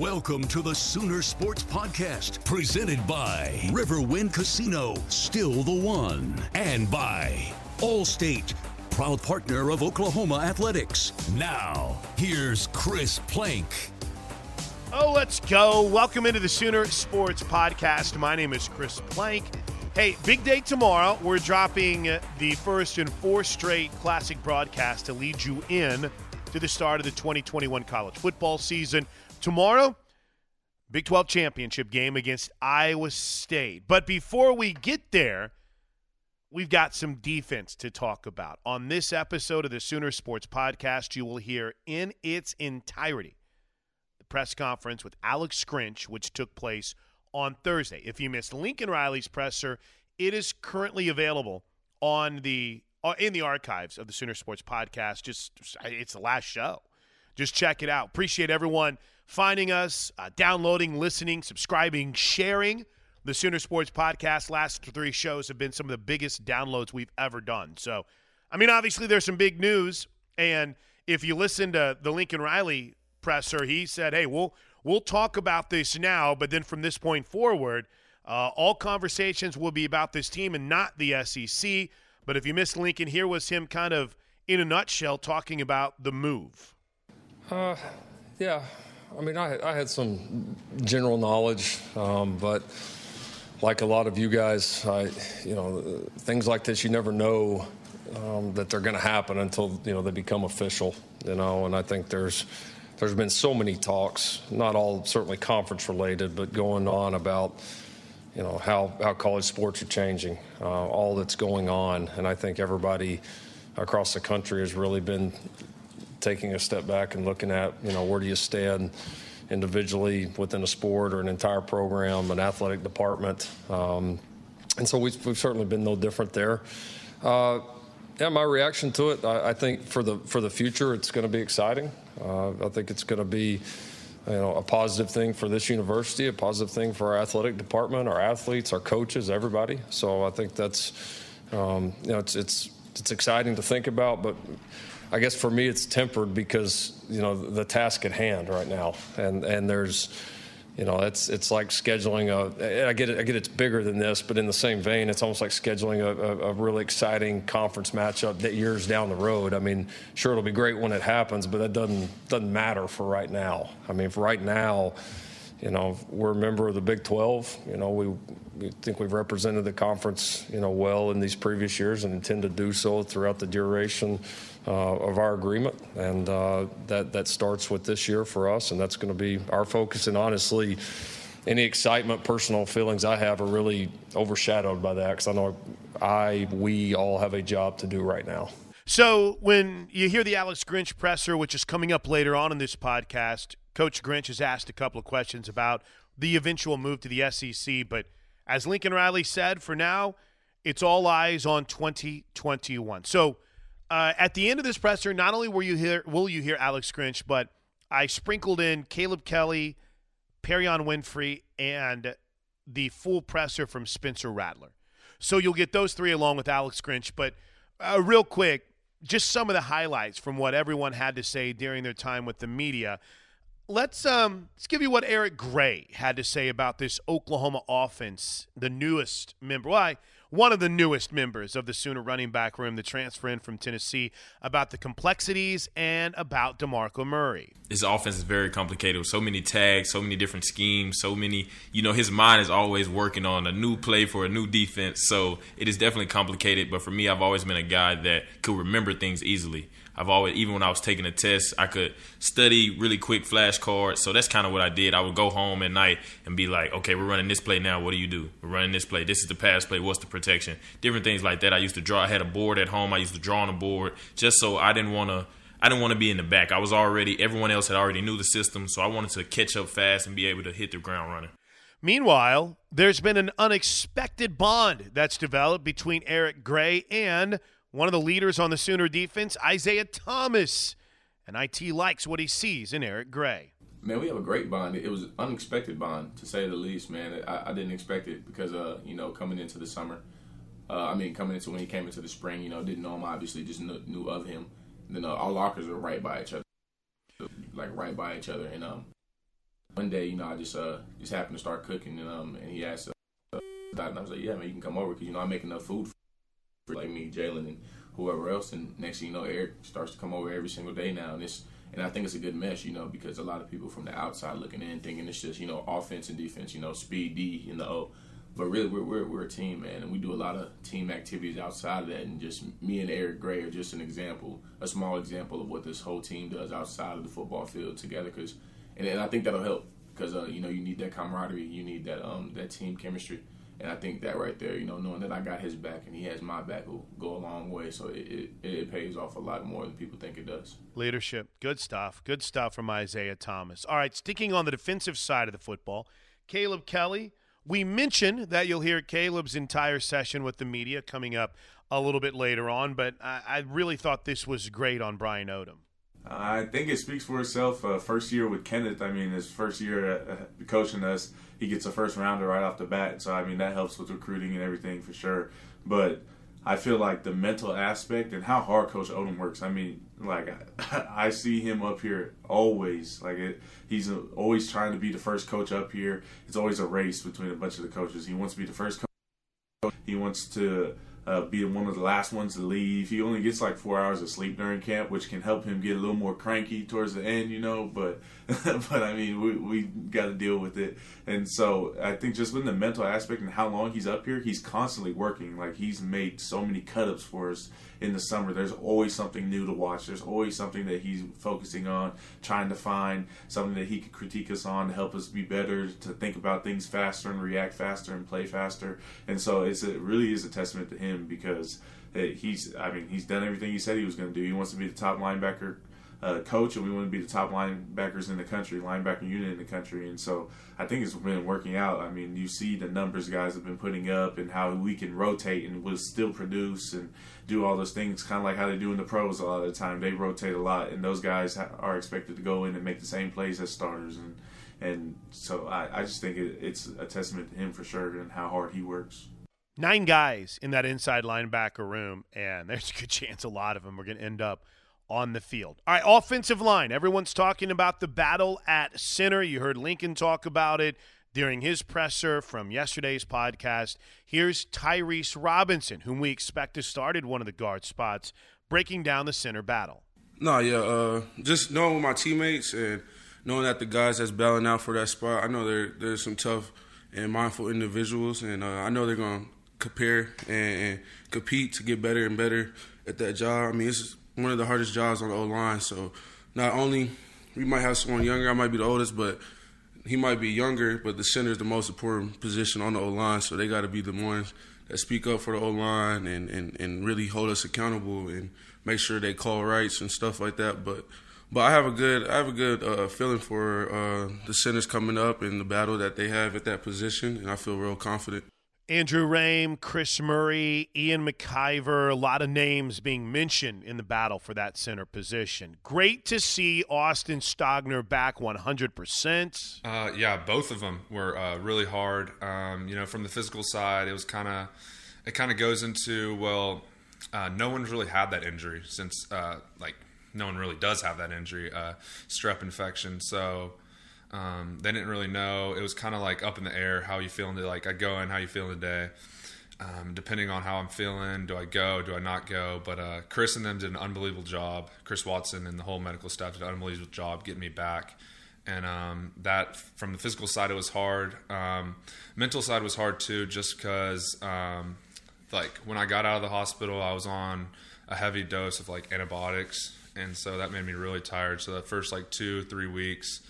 Welcome to the Sooner Sports Podcast, presented by Riverwind Casino, still the one, and by Allstate, proud partner of Oklahoma Athletics. Now, here's Chris Plank. Oh, let's go. Welcome into the Sooner Sports Podcast. My name is Chris Plank. Hey, big day tomorrow. We're dropping the first in four straight classic broadcast to lead you in to the start of the 2021 college football season. Tomorrow, Big 12 championship game against Iowa State. But before we get there, we've got some defense to talk about. On this episode of the Sooner Sports Podcast, you will hear in its entirety the press conference with Alex Grinch, which took place on Thursday. If you missed Lincoln Riley's presser, it is currently available on the uh, in the archives of the Sooner Sports Podcast. Just it's the last show. Just check it out. Appreciate everyone finding us, uh, downloading, listening, subscribing, sharing. The Sooner Sports Podcast last three shows have been some of the biggest downloads we've ever done. So, I mean, obviously there's some big news, and if you listen to the Lincoln Riley presser, he said, "Hey, we'll we'll talk about this now, but then from this point forward, uh, all conversations will be about this team and not the SEC." But if you missed Lincoln, here was him kind of in a nutshell talking about the move. Uh, yeah, I mean, I, I had some general knowledge, um, but like a lot of you guys, I, you know, things like this, you never know um, that they're going to happen until you know they become official. You know, and I think there's there's been so many talks, not all certainly conference related, but going on about you know how, how college sports are changing, uh, all that's going on, and I think everybody across the country has really been taking a step back and looking at you know where do you stand individually within a sport or an entire program, an athletic department, um, and so we've, we've, certainly been no different there. Uh, yeah, my reaction to it, I, I, think for the for the future, it's going to be exciting. Uh, I think it's going to be you know, a positive thing for this university, a positive thing for our athletic department, our athletes, our coaches, everybody. So I think that's, um, you know, it's, it's, it's exciting to think about, but I guess for me it's tempered because, you know, the task at hand right now. And, and there's, you know, it's it's like scheduling a. I get it. I get it's bigger than this, but in the same vein, it's almost like scheduling a, a, a, really exciting conference matchup that years down the road. I mean, sure, it'll be great when it happens, but that doesn't doesn't matter for right now. I mean, for right now, you know, we're a member of the Big 12. You know, we we think we've represented the conference, you know, well in these previous years and intend to do so throughout the duration uh, of our agreement, and uh, that that starts with this year for us, and that's going to be our focus. And honestly, any excitement, personal feelings I have are really overshadowed by that because I know I, we all have a job to do right now. So when you hear the Alex Grinch presser, which is coming up later on in this podcast, Coach Grinch has asked a couple of questions about the eventual move to the SEC. But as Lincoln Riley said, for now, it's all eyes on 2021. So uh, at the end of this presser, not only will you hear will you hear Alex Grinch, but I sprinkled in Caleb Kelly, Perrion Winfrey, and the full presser from Spencer Rattler. So you'll get those three along with Alex Grinch. But uh, real quick, just some of the highlights from what everyone had to say during their time with the media. Let's um let's give you what Eric Gray had to say about this Oklahoma offense, the newest member. Why? one of the newest members of the Sooner running back room, the transfer in from Tennessee, about the complexities and about DeMarco Murray. His offense is very complicated with so many tags, so many different schemes, so many, you know, his mind is always working on a new play for a new defense. So it is definitely complicated. But for me, I've always been a guy that could remember things easily. I've always, even when I was taking a test, I could study really quick flashcards. So that's kind of what I did. I would go home at night and be like, okay, we're running this play now. What do you do? We're running this play. This is the pass play. What's the protection? Different things like that. I used to draw. I had a board at home. I used to draw on a board just so I didn't want to. I didn't want to be in the back. I was already. Everyone else had already knew the system, so I wanted to catch up fast and be able to hit the ground running. Meanwhile, there's been an unexpected bond that's developed between Eric Gray and one of the leaders on the Sooner defense, Isaiah Thomas. And IT likes what he sees in Eric Gray. Man, we have a great bond. It was an unexpected bond, to say the least, man. I, I didn't expect it because, uh, you know, coming into the summer, uh, I mean, coming into when he came into the spring, you know, didn't know him, obviously, just knew, knew of him. And then uh, our lockers were right by each other, like right by each other. And um, one day, you know, I just uh, just happened to start cooking, and um, and he asked, uh, and I was like, yeah, man, you can come over because you know I make enough food for like me, Jalen, and whoever else. And next thing you know, Eric starts to come over every single day now, and it's and I think it's a good mesh, you know, because a lot of people from the outside looking in thinking it's just you know offense and defense, you know, speed D in the O. But really, we're, we're, we're a team, man, and we do a lot of team activities outside of that. And just me and Eric Gray are just an example, a small example of what this whole team does outside of the football field together. Because, and, and I think that'll help because uh, you know you need that camaraderie, you need that um, that team chemistry. And I think that right there, you know, knowing that I got his back and he has my back will go a long way. So it, it, it pays off a lot more than people think it does. Leadership. Good stuff. Good stuff from Isaiah Thomas. All right, sticking on the defensive side of the football, Caleb Kelly. We mentioned that you'll hear Caleb's entire session with the media coming up a little bit later on, but I, I really thought this was great on Brian Odom. I think it speaks for itself. Uh, first year with Kenneth, I mean, his first year uh, coaching us, he gets a first rounder right off the bat. So I mean, that helps with recruiting and everything for sure. But I feel like the mental aspect and how hard Coach Odom works. I mean, like I, see him up here always. Like it, he's always trying to be the first coach up here. It's always a race between a bunch of the coaches. He wants to be the first coach. He wants to uh, being one of the last ones to leave. He only gets like four hours of sleep during camp, which can help him get a little more cranky towards the end, you know. But but I mean, we we got to deal with it. And so I think just with the mental aspect and how long he's up here, he's constantly working. Like he's made so many cut-ups for us in the summer. There's always something new to watch. There's always something that he's focusing on, trying to find something that he could critique us on to help us be better, to think about things faster and react faster and play faster. And so it's it really is a testament to him because eh, he's I mean he's done everything he said he was going to do. He wants to be the top linebacker uh, coach, and we want to be the top linebackers in the country, linebacker unit in the country. And so I think it's been working out. I mean, you see the numbers guys have been putting up and how we can rotate and will still produce and do all those things, kind of like how they do in the pros a lot of the time. They rotate a lot, and those guys are expected to go in and make the same plays as starters. And and so I, I just think it, it's a testament to him for sure and how hard he works nine guys in that inside linebacker room, and there's a good chance a lot of them are going to end up on the field. All right, offensive line. Everyone's talking about the battle at center. You heard Lincoln talk about it during his presser from yesterday's podcast. Here's Tyrese Robinson, whom we expect to start at one of the guard spots, breaking down the center battle. No, yeah, uh, just knowing my teammates and knowing that the guys that's battling out for that spot, I know there there's some tough and mindful individuals, and uh, I know they're going to compare and, and, compete to get better and better at that job. I mean, it's one of the hardest jobs on the O line. So not only we might have someone younger, I might be the oldest, but he might be younger, but the center is the most important position on the O line. So they got to be the ones that speak up for the O line and, and, and really hold us accountable and make sure they call rights and stuff like that. But but I have a good I have a good uh, feeling for uh, the centers coming up and the battle that they have at that position, and I feel real confident. Andrew Raym, Chris Murray, Ian McIver, a lot of names being mentioned in the battle for that center position. Great to see Austin Stogner back 100%. Uh, yeah, both of them were uh, really hard. Um, you know, from the physical side, it was kind of, it kind of goes into, well, uh, no one's really had that injury since, uh, like, no one really does have that injury, uh, strep infection. So, um, they didn't really know. It was kind of like up in the air. How you feeling? Today? Like I go in. How you feeling today? Um, depending on how I'm feeling, do I go? Do I not go? But uh, Chris and them did an unbelievable job. Chris Watson and the whole medical staff did an unbelievable job getting me back. And um, that from the physical side, it was hard. Um, mental side was hard too, just because um, like when I got out of the hospital, I was on a heavy dose of like antibiotics, and so that made me really tired. So the first like two, three weeks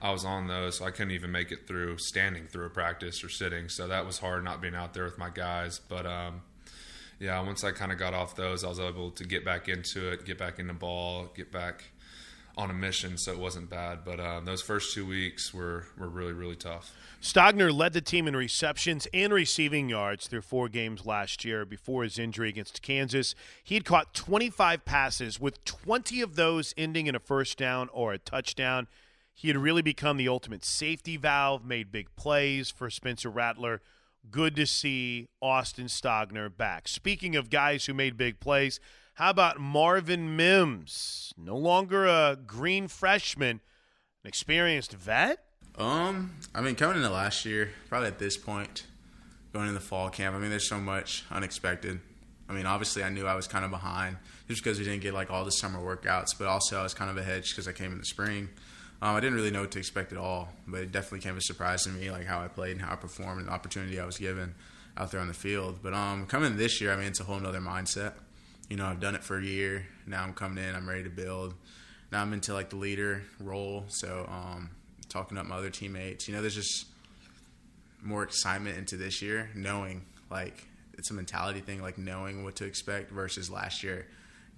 I was on those, so I couldn't even make it through standing through a practice or sitting. So that was hard not being out there with my guys. But um, yeah, once I kind of got off those, I was able to get back into it, get back into ball, get back on a mission. So it wasn't bad. But um, those first two weeks were were really really tough. Stogner led the team in receptions and receiving yards through four games last year before his injury against Kansas. He had caught 25 passes, with 20 of those ending in a first down or a touchdown. He had really become the ultimate safety valve, made big plays for Spencer Rattler. Good to see Austin Stogner back. Speaking of guys who made big plays, how about Marvin Mims? No longer a green freshman, an experienced vet? Um, I mean, coming into last year, probably at this point, going into the fall camp, I mean, there's so much unexpected. I mean, obviously, I knew I was kind of behind just because we didn't get like all the summer workouts, but also I was kind of ahead because I came in the spring. Um, I didn't really know what to expect at all, but it definitely came as a surprise to me, like how I played and how I performed, and the opportunity I was given out there on the field. But um, coming this year, I mean, it's a whole other mindset. You know, I've done it for a year. Now I'm coming in. I'm ready to build. Now I'm into like the leader role. So um, talking up my other teammates. You know, there's just more excitement into this year, knowing like it's a mentality thing, like knowing what to expect versus last year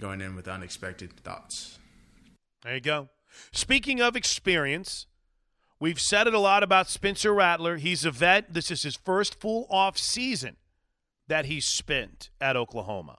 going in with unexpected thoughts. There you go. Speaking of experience, we've said it a lot about Spencer Rattler. He's a vet. This is his first full off season that he's spent at Oklahoma.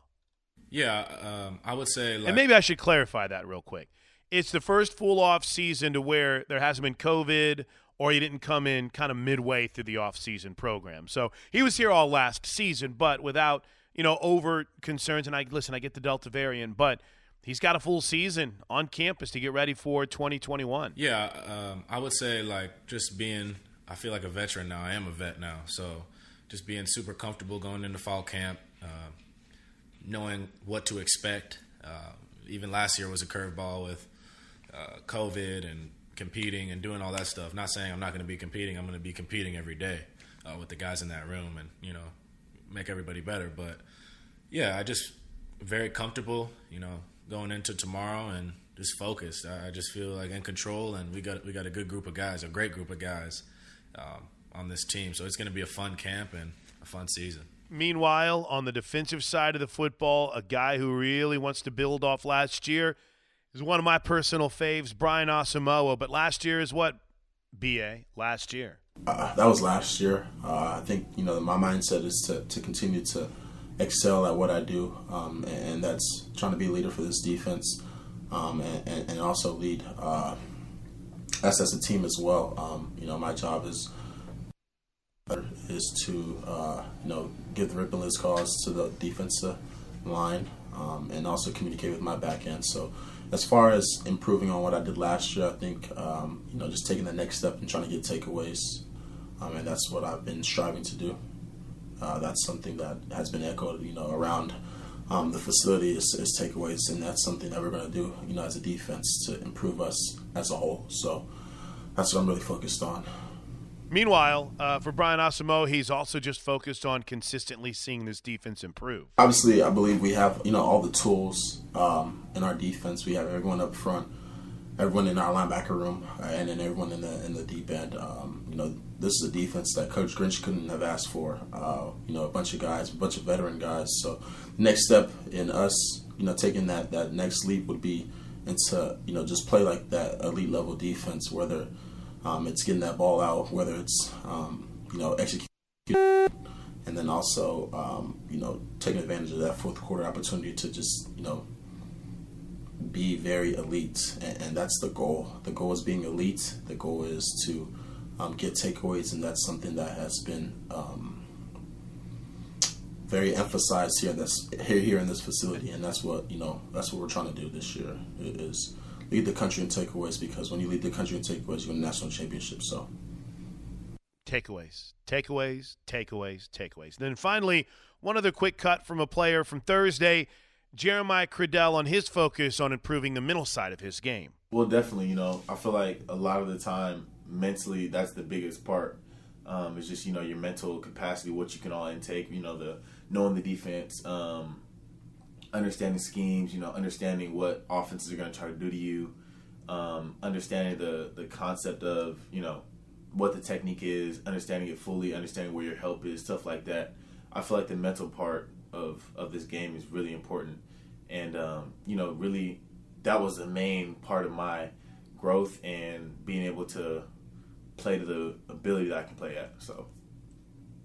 Yeah, um, I would say. Like, and maybe I should clarify that real quick. It's the first full off season to where there hasn't been COVID or he didn't come in kind of midway through the off season program. So he was here all last season, but without you know over concerns. And I listen, I get the Delta variant, but he's got a full season on campus to get ready for 2021. Yeah, um, I would say like just being. I feel like a veteran now. I am a vet now, so just being super comfortable going into fall camp, uh, knowing what to expect. Uh, even last year was a curveball with uh, COVID and competing and doing all that stuff. Not saying I'm not going to be competing. I'm going to be competing every day uh, with the guys in that room and you know make everybody better. But yeah, I just very comfortable. You know, going into tomorrow and just focused. I just feel like in control, and we got we got a good group of guys, a great group of guys um, on this team. So it's going to be a fun camp and a fun season. Meanwhile, on the defensive side of the football, a guy who really wants to build off last year is one of my personal faves, Brian Asamoah. But last year is what BA last year. Uh, that was last year. Uh, I think you know my mindset is to to continue to excel at what I do, um, and, and, that's trying to be a leader for this defense, um, and, and, also lead uh, us as a team as well. Um, you know, my job is is to uh, you know give the rip and list calls to the defensive line, um, and also communicate with my back end. So. As far as improving on what I did last year, I think um, you know just taking the next step and trying to get takeaways, um, and that's what I've been striving to do. Uh, that's something that has been echoed, you know, around um, the facility is, is, takeaways, and that's something that we're going to do, you know, as a defense to improve us as a whole. So that's what I'm really focused on. Meanwhile, uh, for Brian Asamoah, he's also just focused on consistently seeing this defense improve. Obviously, I believe we have you know all the tools um, in our defense. We have everyone up front everyone in our linebacker room uh, and then everyone in the in the deep end. Um, you know, this is a defense that Coach Grinch couldn't have asked for. Uh, you know, a bunch of guys, a bunch of veteran guys. So, next step in us you know, taking that that next leap would be into you know just play like that elite level defense, whether um, it's getting that ball out, whether it's um, you know executing, and then also um, you know taking advantage of that fourth quarter opportunity to just you know be very elite, and, and that's the goal. The goal is being elite. The goal is to um, get takeaways, and that's something that has been um, very emphasized here in this here here in this facility, and that's what you know that's what we're trying to do this year is lead the country in takeaways because when you lead the country in takeaways, you win national championship. So takeaways, takeaways, takeaways, takeaways. And then finally, one other quick cut from a player from Thursday. Jeremiah Criddell on his focus on improving the mental side of his game. Well, definitely. You know, I feel like a lot of the time, mentally, that's the biggest part. Um, it's just you know your mental capacity, what you can all intake. You know, the knowing the defense, um, understanding schemes. You know, understanding what offenses are going to try to do to you. Um, understanding the the concept of you know what the technique is, understanding it fully, understanding where your help is, stuff like that. I feel like the mental part of of this game is really important, and um, you know, really, that was the main part of my growth and being able to play to the ability that I can play at. So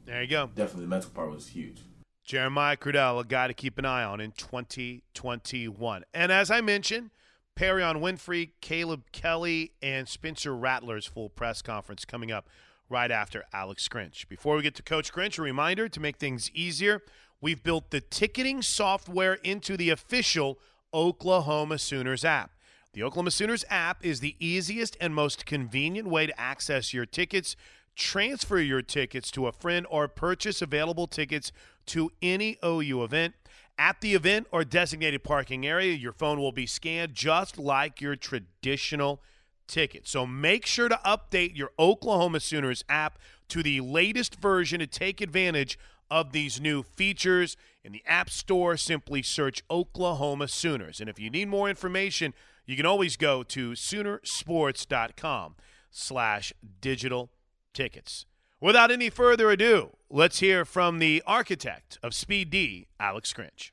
there you go. Definitely, the mental part was huge. Jeremiah Criddell, a guy to keep an eye on in 2021. And as I mentioned, Perrion Winfrey, Caleb Kelly, and Spencer Rattler's full press conference coming up right after Alex Grinch. Before we get to Coach Grinch, a reminder to make things easier, we've built the ticketing software into the official Oklahoma Sooners app. The Oklahoma Sooners app is the easiest and most convenient way to access your tickets, transfer your tickets to a friend, or purchase available tickets to any OU event. At the event or designated parking area, your phone will be scanned just like your traditional ticket. So make sure to update your Oklahoma Sooners app to the latest version to take advantage of these new features. In the App Store, simply search Oklahoma Sooners. And if you need more information, you can always go to Soonersports.com slash digital tickets. Without any further ado, let's hear from the architect of Speed D, Alex Grinch.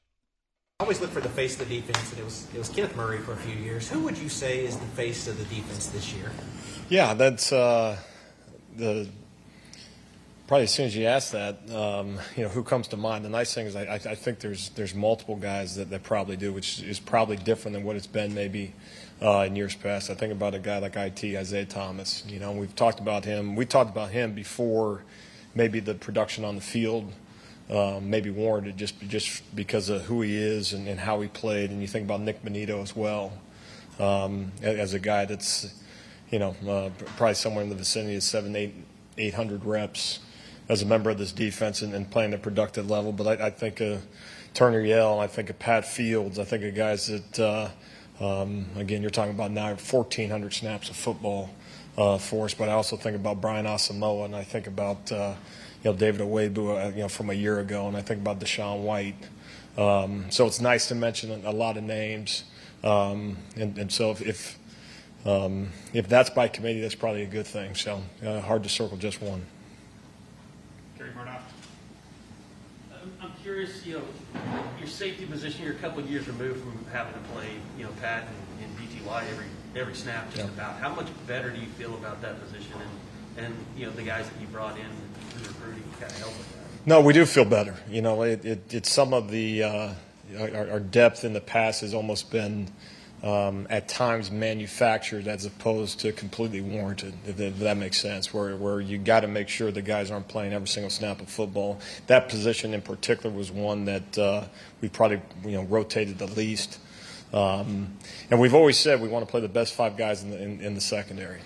I always look for the face of the defense, and it was it was Kenneth Murray for a few years. Who would you say is the face of the defense this year? Yeah, that's uh, the probably as soon as you ask that, um, you know, who comes to mind? The nice thing is I, I think there's there's multiple guys that, that probably do, which is probably different than what it's been maybe uh, in years past. I think about a guy like IT Isaiah Thomas. You know, we've talked about him. We talked about him before maybe the production on the field um, maybe warranted just just because of who he is and, and, how he played. And you think about Nik Bonitto as well um, as a guy that's you know uh, probably somewhere in the vicinity of seven, eight, eight hundred reps as a member of this defense and, and playing at a productive level. But I, I think of Turner Yell, I think of Pat Fields, I think of guys that. Uh, um, again, you're talking about now 1,400 snaps of football uh, for us, but I also think about Brian Asamoah, and I think about uh, you know David Ugwoegbu, uh, you know from a year ago, and I think about DaShaun White. Um, so it's nice to mention a, lot of names, um, and, and, so if if, um, if, that's by committee, that's probably a good thing. So uh, hard to circle just one. Curious, you know, your safety position. You're a couple of years removed from having to play, you know, Pat and, and DTY every every snap, just yeah. about. How much better do you feel about that position, and and you know the guys that you brought in recruiting kind of help with that? No, we do feel better. You know, it, it, it's some of the uh, our, our, depth in the past has almost been um, at times manufactured as opposed to completely warranted. If, if that makes sense, where where you got to make sure the guys aren't playing every single snap of football. That position in particular was one that uh, we probably you know rotated the least. Um, and we've always said we want to play the best five guys in the, in, in the secondary,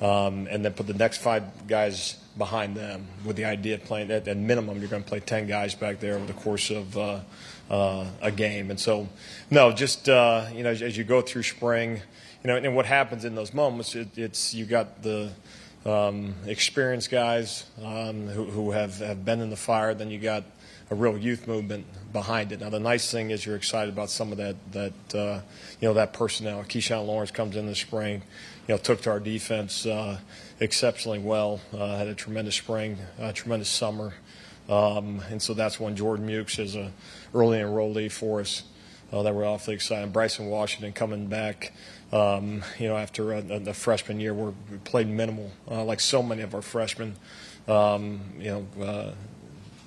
um, and then put the next five guys behind them with the idea of playing at, at minimum you're going to play 10 guys back there over the course of uh, uh, a game and so no just uh, you know as, as, you go through spring you know and what happens in those moments it, it's you got the um, experienced guys um, who, who have, have been in the fire then you got a real youth movement behind it. Now the nice thing is you're excited about some of that that uh, you know that personnel. Keyshawn Lawrence comes in the spring, you know, took to our defense uh, exceptionally well. Uh, had a tremendous spring, a tremendous summer, um, and so that's when Jordan Mukes is a early enrollee for us. uh, that we're awfully excited. Bryson Washington coming back, um, you know, after a, a freshman year where we played minimal, uh, like so many of our freshmen. Um, you know, uh,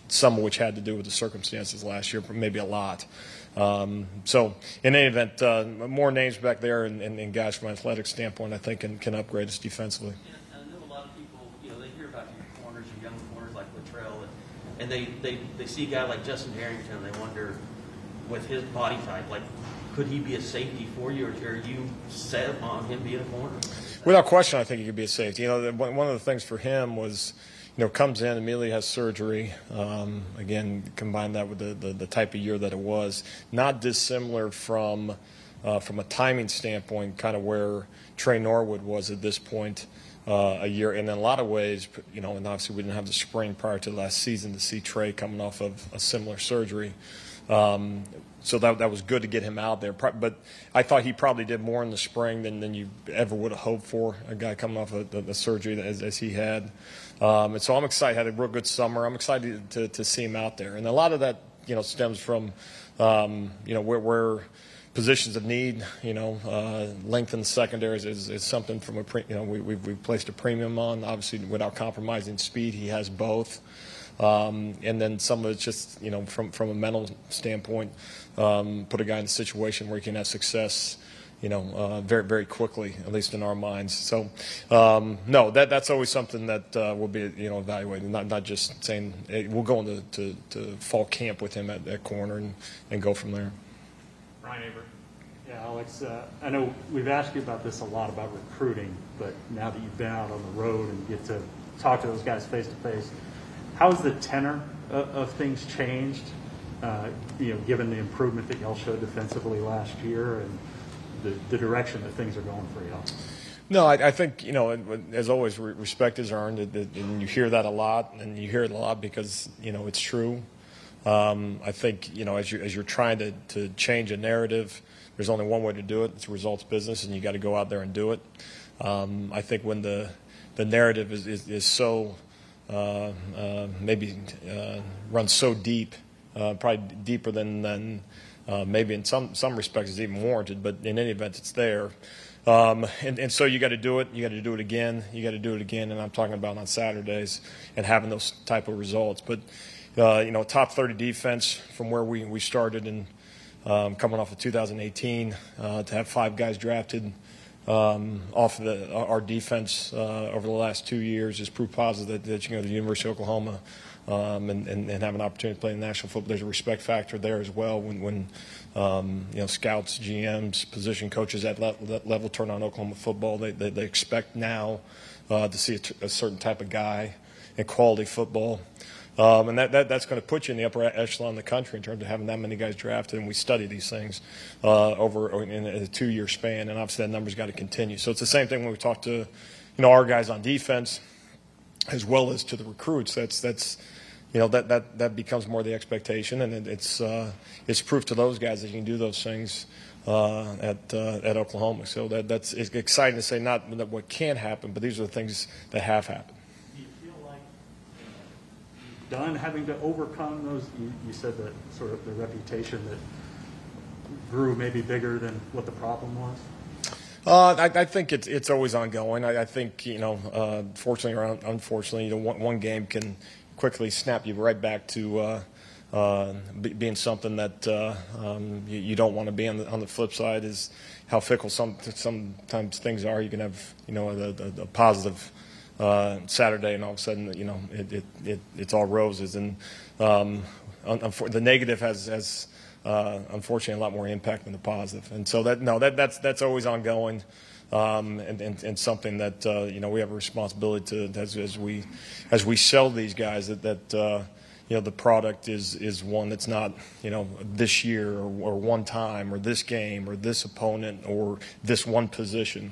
some of which had to do with the circumstances last year, but maybe a lot. Um, so, in any event, uh, more names back there, and, and, and, guys from an athletic standpoint, I think can, can upgrade us defensively. Yeah, I know a lot of people, you know, they hear about your corners, your young corners like Latrell, and, they, they, they see a guy like Justin Harrington, they wonder, with his body type, like, could he be a safety for you, or are you set on him being a corner? Without question, I think he could be a safety. You know, one of the things for him was you know, comes in, immediately has surgery. Um, again, combine that with the, the, the, type of year that it was. Not dissimilar from, uh, from a timing standpoint, kind of where Tre Norwood was at this point uh, a year. And in a lot of ways, you know, and obviously we didn't have the spring prior to last season to see Tre coming off of a similar surgery. Um, so that, that was good to get him out there. But I thought he probably did more in the spring than, than you ever would have hoped for, a guy coming off of the, the surgery as, as he had. Um, and so I'm excited. Had a real good summer. I'm excited to, to see him out there. And a lot of that, you know, stems from, um, you know, where, positions of need, you know, uh, length in secondaries is, is something from a, pre, you know, we, we've, we've placed a premium on. Obviously, without compromising speed, he has both. Um, and then some of it's just, you know, from, from a mental standpoint, um, put a guy in a situation where he can have success you know, uh, very very quickly, at least in our minds. So, um, no, that that's always something that uh, will be you know evaluated, not not just saying hey, we'll go into to, to fall camp with him at that corner and, and go from there. Ryan Aber. Yeah, Alex, uh, I know we've asked you about this a lot about recruiting, but now that you've been out on the road and get to talk to those guys face to face, how has the tenor of, of things changed? Uh, you know, given the improvement that y'all showed defensively last year and the, the direction that things are going for y'all. No, I, I, think you know, as always, respect is earned, and you hear that a lot, and you hear it a lot because you know it's true. Um, I think you know, as you as you're trying to to change a narrative, there's only one way to do it. It's results business, and you got to go out there and do it. Um, I think when the the narrative is is, is so uh, uh, maybe uh, runs so deep, uh, probably deeper than than uh, maybe in some some respects it's even warranted, but in any event, it's there. Um, and, and, so you got to do it. You got to do it again. You got to do it again. And I'm talking about on Saturdays and having those type of results. But uh, you know, top 30 defense from where we we started and um, coming off of 2018 uh, to have five guys drafted. Um, off of the, our defense uh, over the last two years is proof positive that, that you know the University of Oklahoma um, and, and, and, have an opportunity to play in national football. There's a respect factor there as well when, when um, you know scouts, GMs, position coaches at that level turn on Oklahoma football. They, they, they expect now uh, to see a, t- a certain type of guy in quality football. Um, and that, that, that's going to put you in the upper echelon of the country in terms of having that many guys drafted. And we study these things uh, over in a two year span. And obviously, that number's got to continue. So it's the same thing when we talk to you know, our guys on defense as well as to the recruits. That's, that's you know that that that becomes more the expectation, and it, it's uh, it's proof to those guys that you can do those things uh, at uh, at Oklahoma. So that that's exciting to say not what can happen, but these are the things that have happened. Do you feel like done having to overcome those? You, you said that sort of the reputation that grew maybe bigger than what the problem was. Uh, I, I, think it's it's always ongoing. I, I think you know, uh, fortunately or un- unfortunately, you know, one, one game can quickly snap you right back to uh, uh, being something that uh, um, you, you, don't want to be. On the, on the flip side is how fickle some sometimes things are. You can have you know a, a, a positive uh, Saturday, and all of a sudden you know it, it, it it's all roses. And um, the negative has has uh, unfortunately a lot more impact than the positive. And so that no that that's that's always ongoing um, and, and, and, something that uh, you know we have a responsibility to as, as we as we sell these guys that that uh, you know the product is is one that's not you know this year or, or, one time or this game or this opponent or this one position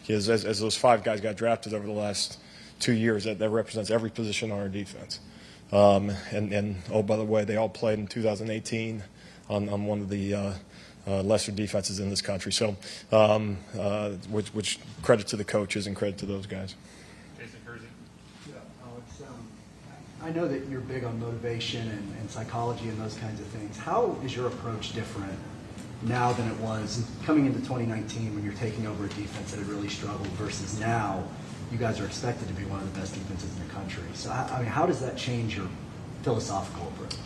because as, as those five guys got drafted over the last two years that, that represents every position on our defense um, and, and oh by the way they all played in 2018 on, on one of the uh, uh, lesser defenses in this country. So, um, uh, which, which, credit to the coaches and credit to those guys. Jason Kersey. Yeah, Alex. Um, I know that you're big on motivation and, and, psychology and those kinds of things. How is your approach different now than it was coming into 2019 when you're taking over a defense that had really struggled versus now you guys are expected to be one of the best defenses in the country. So, I mean, how does that change your philosophical approach?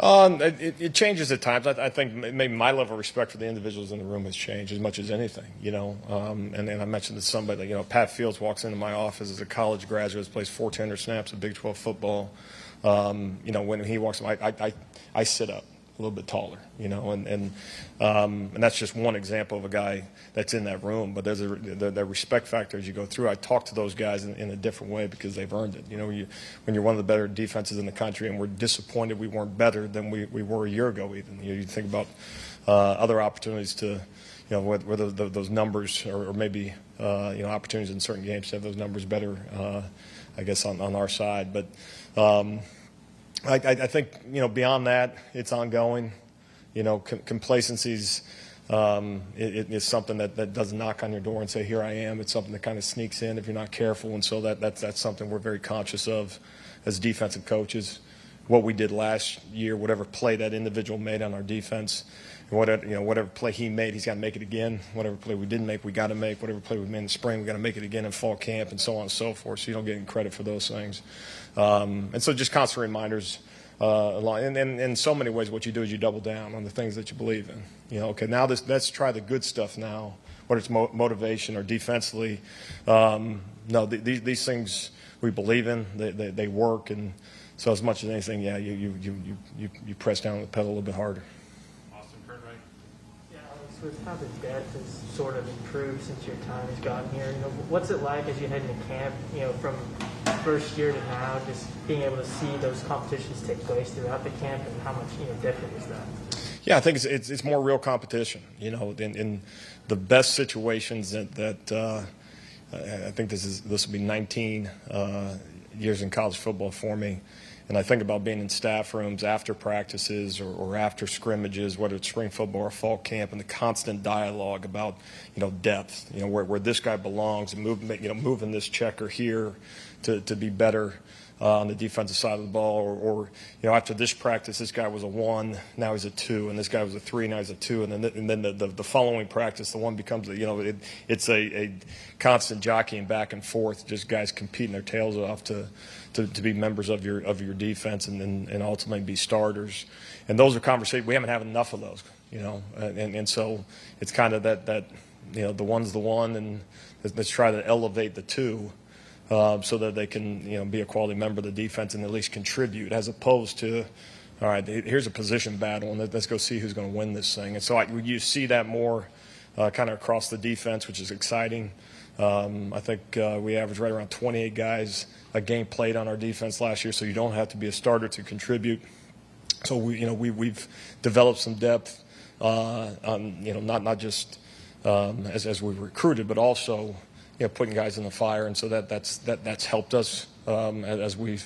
Um, it, it, changes at times. I, I, think maybe my level of respect for the individuals in the room has changed as much as anything, you know. Um, and, and I mentioned to somebody, you know, Pat Fields walks into my office as a college graduate, plays 1,400 snaps of Big 12 football. Um, you know, when he walks in, I, I, I sit up a little bit taller, you know, and and um, and that's just one example of a guy that's in that room. But there's a the, the respect factor as you go through. I talk to those guys in, in, a different way because they've earned it. You know, you, when you're one of the better defenses in the country, and we're disappointed we weren't better than we, we were a year ago. Even you, know, you think about uh, other opportunities to, you know, whether the, those numbers or, or maybe uh, you know opportunities in certain games to have those numbers better. Uh, I guess on, on our side, but. Um, I, I, think you know beyond that, it's ongoing. You know, com- complacency's um, it, it is something that, that does knock on your door and say, "Here I am." It's something that kind of sneaks in if you're not careful, and so that that's that's something we're very conscious of as defensive coaches. What we did last year, whatever play that individual made on our defense, whatever you know, whatever play he made, he's got to make it again. Whatever play we didn't make, we got to make. Whatever play we made in the spring, we got to make it again in fall camp, and so on and so forth. So you don't get any credit for those things. Um, and so just constant reminders. Uh, and, and, in so many ways, what you do is you double down on the things that you believe in. You know, okay, now this, let's try the good stuff now, whether it's mo- motivation or defensively. Um, no, th- these, these things we believe in, they, they, they, work. And so, as much as anything, yeah, you, you, you, you, you press down the pedal a little bit harder. Alex, with how the depth has sort of improved since your time has gotten here, you know, what's it like as you head into camp, you know, from first year to now, just being able to see those competitions take place throughout the camp, and how much you know different is that? Yeah, I think it's it's, it's more real competition. You know, in, in the best situations that that uh, I think this is this will be 19 uh, years in college football for me. And I think about being in staff rooms after practices or, or, after scrimmages, whether it's spring football or fall camp, and the constant dialogue about, you know, depth, you know, where, where this guy belongs and move, you know, moving this checker here to, to be better uh, on the defensive side of the ball. Or, or, you know, after this practice, this guy was a one, now he's a two, and this guy was a three, now he's a two, and then the, and then the, the, the following practice, the one becomes, a, you know, it, it's a, a constant jockeying back and forth, just guys competing their tails off to, to, to be members of your of your defense and, and, and ultimately be starters. And those are conversations we haven't had enough of those, you know, and, and so it's kind of that that you know the one's the one, and let's try to elevate the two uh, so that they can you know be a quality member of the defense and at least contribute, as opposed to all right, here's a position battle, and let's go see who's going to win this thing. And so I, you see that more uh, kind of across the defense, which is exciting. Um, I think uh, we averaged right around 28 guys a game played on our defense last year, so you don't have to be a starter to contribute. So we, you know, we, we've developed some depth, uh, on, you know, not not just um, as as we recruited, but also you know, putting guys in the fire, and so that that's that that's helped us um, as we've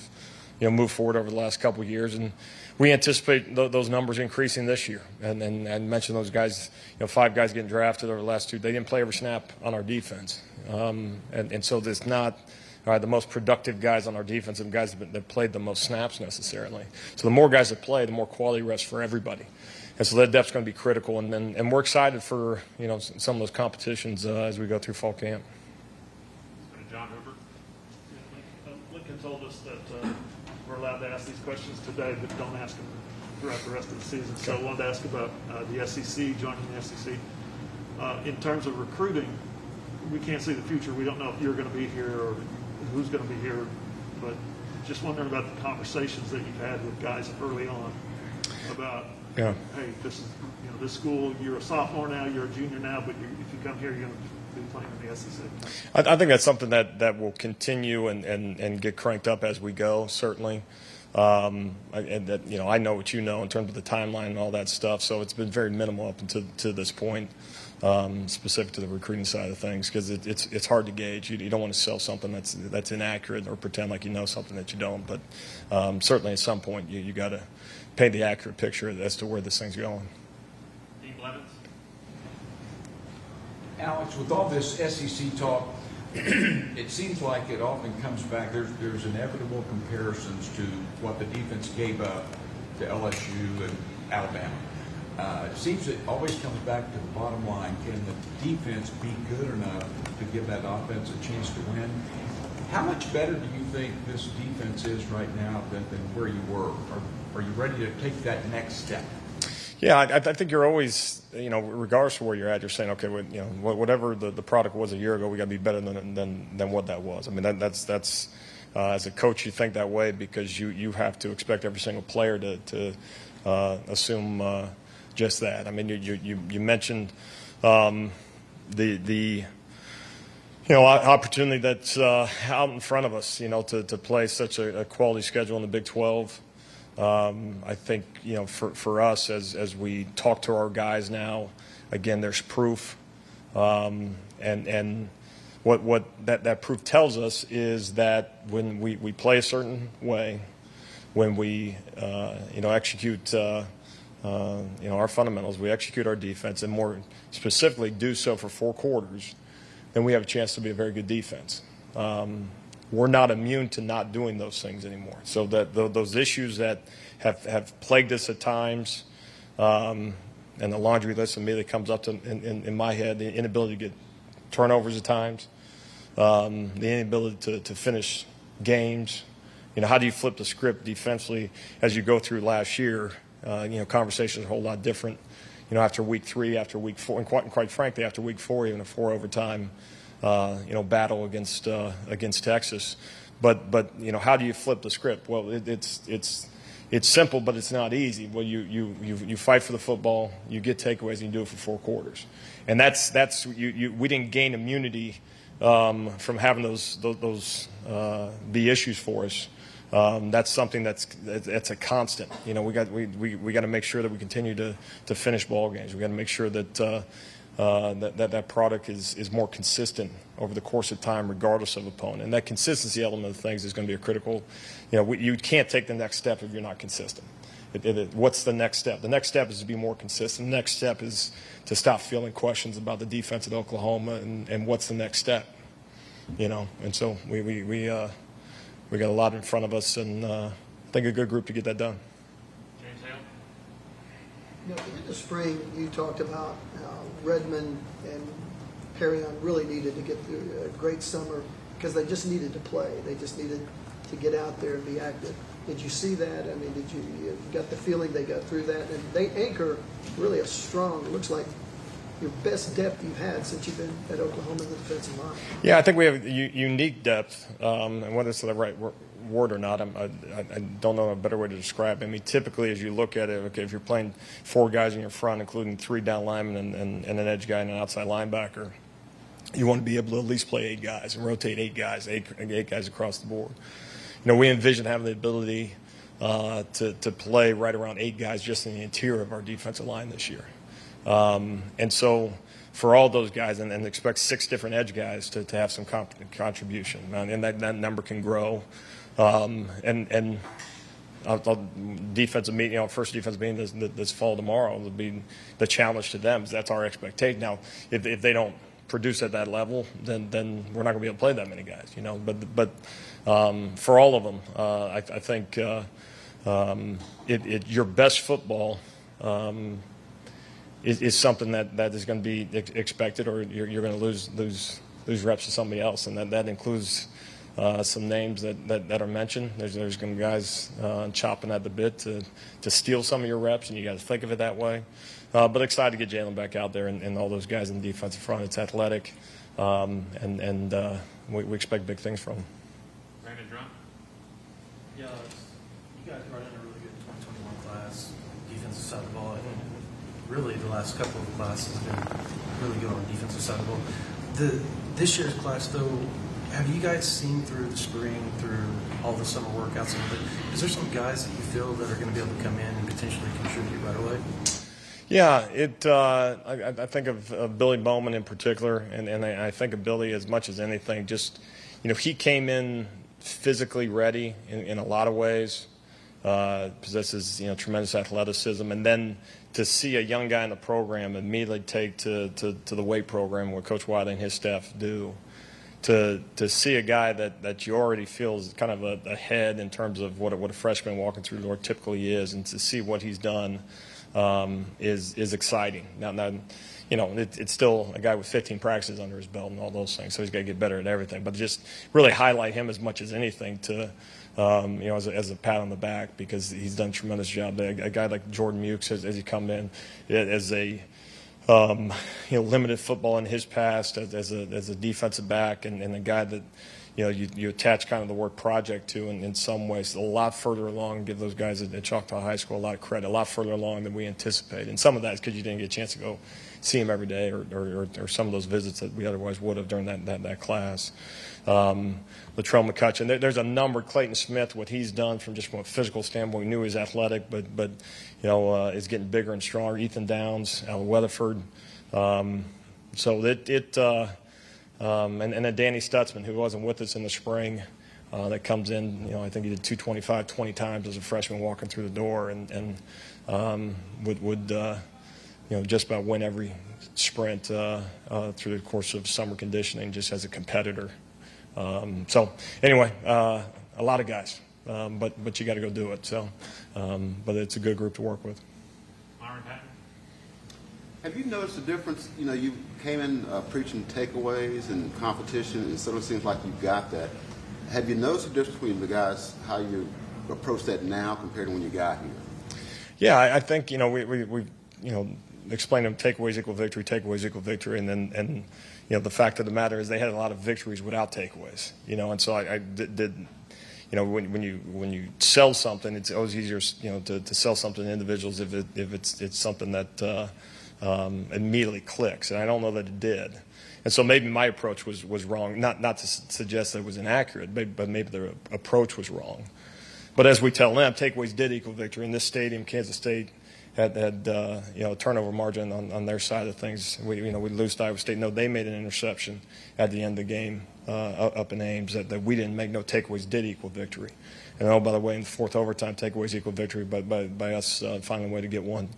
you know moved forward over the last couple of years, and we anticipate th- those numbers increasing this year. And and I mentioned those guys, you know, five guys getting drafted over the last two. They didn't play every snap on our defense, um, and and so there's not. Uh, the most productive guys on our defense and guys that, played the most snaps necessarily. So the more guys that play, the more quality rests for everybody and so that depth's going to be critical. And, and, and we're excited for you know some of those competitions uh, as we go through fall camp. told us that uh, we're allowed to ask these questions today, but don't ask them throughout the rest of the season. So I wanted to ask about uh, the SEC, joining the SEC. Uh, in terms of recruiting, we can't see the future. We don't know if you're going to be here or who's going to be here, but just wondering about the conversations that you've had with guys early on about, yeah. hey, this is you know this school. You're a sophomore now. You're a junior now, but you, if you come here, you're going to be playing in the SEC? I, I, think that's something that, that will continue and, and, and get cranked up as we go, certainly. Um, and that you know, I know what you know in terms of the timeline and all that stuff. So it's been very minimal up until to this point, um, specific to the recruiting side of things, because it, it's it's hard to gauge. You, you, don't want to sell something that's that's inaccurate or pretend like you know something that you don't. But um, certainly at some point, you you got to paint the accurate picture as to where this thing's going. Alex, with all this SEC talk, it seems like it often comes back. There's there's inevitable comparisons to what the defense gave up to LSU and Alabama. Uh, it seems it always comes back to the bottom line. Can the defense be good enough to give that offense a chance to win? How much better do you think this defense is right now than, than where you were? Are, are you ready to take that next step? Yeah, I, I think you're always, you know, regardless of where you're at, you're saying, okay, well, you know, whatever the, the product was a year ago, we got to be better than, than than what that was. I mean, that, that's that's uh, as a coach, you think that way because you you have to expect every single player to to uh, assume uh, just that. I mean, you you you mentioned um, the the you know, opportunity that's uh, out in front of us, you know, to, to play such a, a quality schedule in the Big 12. Um, I think, you know, for, for us, as, as we talk to our guys now, again, there's proof. Um, and and what, what that, that proof tells us is that when we, we play a certain way, when we, uh, you know, execute, uh, uh, you know, our fundamentals, we execute our defense, and more specifically do so for four quarters, then we have a chance to be a very good defense. Um, we're not immune to not doing those things anymore. So that the, those issues that have, have plagued us at times, um, and the laundry list immediately comes up to, in, in, in, my head, the inability to get turnovers at times, um, the inability to, to finish games. You know, how do you flip the script defensively as you go through last year? Uh, you know, conversations are a whole lot different you know, after week three, after week four, and quite, and quite frankly, after week four, even a four overtime, you know, battle against uh, against Texas. But but you know, how do you flip the script? Well, it, it's it's it's simple, but it's not easy. Well, you, you, you, you fight for the football, you get takeaways, and you do it for four quarters. And that's, that's you, you, we didn't gain immunity um, from having those, those, those uh, be issues for us. Um, that's something that's that's a constant. You know, we got we, we, we got to make sure that we continue to, to finish ball games. We got to make sure that, uh, uh, that, that that product is is more consistent over the course of time, regardless of opponent. And that consistency element of things is going to be a critical. You know, we, you can't take the next step if you're not consistent. It, it, it, what's the next step? The next step is to be more consistent. The next step is to stop feeling questions about the defense at Oklahoma and, and what's the next step. You know, and so we we we. Uh, we got a lot in front of us, and uh, I think a good group to get that done. James Hale. You know, in the spring, you talked about uh, Redmond and Perrion really needed to get through a great summer because they just needed to play. They just needed to get out there and be active. Did you see that? I mean, did you, you got the feeling they got through that? And they anchor really a strong, looks like your best depth you've had since you've been at Oklahoma in the defensive line. Yeah, I think we have u- unique depth, um, and whether it's the right word or not, I, I don't know a better way to describe it. I mean, typically, as you look at it, okay, if you're playing four guys in your front, including three down linemen and, and, and an edge guy and an outside linebacker, you want to be able to at least play eight guys and rotate eight guys, eight, eight guys across the board. You know, we envision having the ability uh, to, to play right around eight guys just in the interior of our defensive line this year. Um, and so for all those guys, and, and, expect six different edge guys to, to have some comp- contribution, and that, that number can grow. Um, and and I'll, I'll, defensive meeting, you know, first defensive meeting this, this fall tomorrow will be the challenge to them. That's our expectation. Now, if, if they don't produce at that level, then then we're not going to be able to play that many guys, you know. But but um, for all of them, uh, I, I, think uh, um, it, it, your best football um, is, is something that, that is going to be expected, or you're, you're going to lose lose lose reps to somebody else, and that that includes uh, some names that, that, that, are mentioned. There's there's going to be guys uh, chopping at the bit to to steal some of your reps, and you got to think of it that way. Uh, but excited to get Jalen back out there and, and, all those guys in the defensive front. It's athletic, um, and and uh, we, we, expect big things from him. Brandon Drum. Yeah, you guys brought in a really good 2021 class, defensive side of the ball and really the last couple of classes have been really good on the defensive side of the ball. The this year's class, though, have you guys seen through the spring, through all the summer workouts, and is there some guys that you feel that are going to be able to come in and potentially contribute right away? Yeah, it. Uh, I, I, think of, of, Billy Bowman in particular, and, and I, I, think of Billy as much as anything. Just you know, he came in physically ready in, in a lot of ways. Uh, possesses you know tremendous athleticism, and then to see a young guy in the program immediately take to, to, to the weight program what Coach Wylie and his staff do, to to see a guy that, that you already feel is kind of a, ahead in terms of what a, what a freshman walking through the door typically is, and to see what he's done um, is is exciting. Now, now you know, it, it's still a guy with 15 practices under his belt and all those things, so he's got to get better at everything. But just really highlight him as much as anything to, um, you know, as a, as a pat on the back because he's done a tremendous job. A, a guy like Jordan Mukes, as, as he come in, as a um, you know, limited football in his past as, as, a, as a defensive back and, and a guy that, you know, you, you attach kind of the word project to in, in some ways. A lot further along, give those guys at, at Choctaw High School a lot of credit, a lot further along than we anticipated. And some of that is because you didn't get a chance to go see him every day or, or, or, some of those visits that we otherwise would have during that, that, that class. Um, Latrell McCutchin. There, there's a number. Clayton Smith, what he's done from just from a physical standpoint, we knew he was athletic, but but you know uh, is getting bigger and stronger. Ethan Downs, Alan Weatherford. Um, so it it uh, um, and, and then Danny Stutsman, who wasn't with us in the spring. Uh, that comes in, you know, I think he did 225 20 times as a freshman walking through the door and, and um, would, would uh, you know, just about win every sprint uh, uh, through the course of summer conditioning just as a competitor. Um, so anyway, uh, a lot of guys, um, but but you got to go do it. So, um, but it's a good group to work with. Myron Patton. Have you noticed the difference? You know, you came in uh, preaching takeaways and competition, and it sort of seems like you've got that. Have you noticed the difference between the guys how you approach that now compared to when you got here? Yeah, I, I think you know we we, we you know explained them takeaways equal victory, takeaways equal victory, and then and you know, the fact of the matter is they had a lot of victories without takeaways, you know, and so I, I did, did, you know, when, when you when you sell something, it's always easier, you know, to, to sell something to individuals if it, if it's it's something that uh, um, immediately clicks, and I don't know that it did. And so maybe my approach was, was wrong. Not not to suggest that it was inaccurate, but but maybe the approach was wrong. But as we tell them, takeaways did equal victory in this stadium. Kansas State had, had uh, you know turnover margin on, on their side of things. We you know we lose to Iowa State. No, they made an interception at the end of the game uh, up in Ames that, that we didn't make. No takeaways did equal victory. And oh, by the way, in the fourth overtime, takeaways equal victory by by, by us uh, finding a way to get one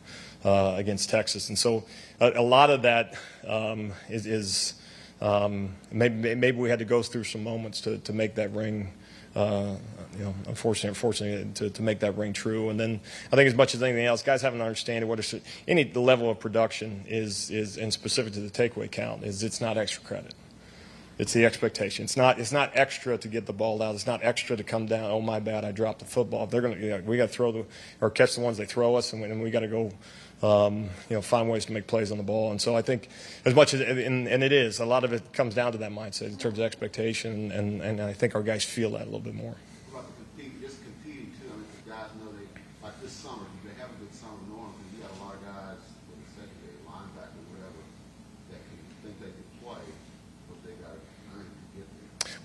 uh, against Texas. And so a, a lot of that um, is, is um, maybe maybe we had to go through some moments to to make that ring. Uh, you know, unfortunately, unfortunately, to, to make that ring true. And then I think as much as anything else, guys haven't understood what is any the level of production is is and specific to the takeaway count is it's not extra credit. It's the expectation. It's not. It's not extra to get the ball out. It's not extra to come down. Oh my bad, I dropped the football. They're gonna, you know, we got to throw the or catch the ones they throw us, and we, we got to go um, you know, find ways to make plays on the ball. And so I think as much as, and, and, it is, a lot of it comes down to that mindset in terms of expectation, and, and I think our guys feel that a little bit more.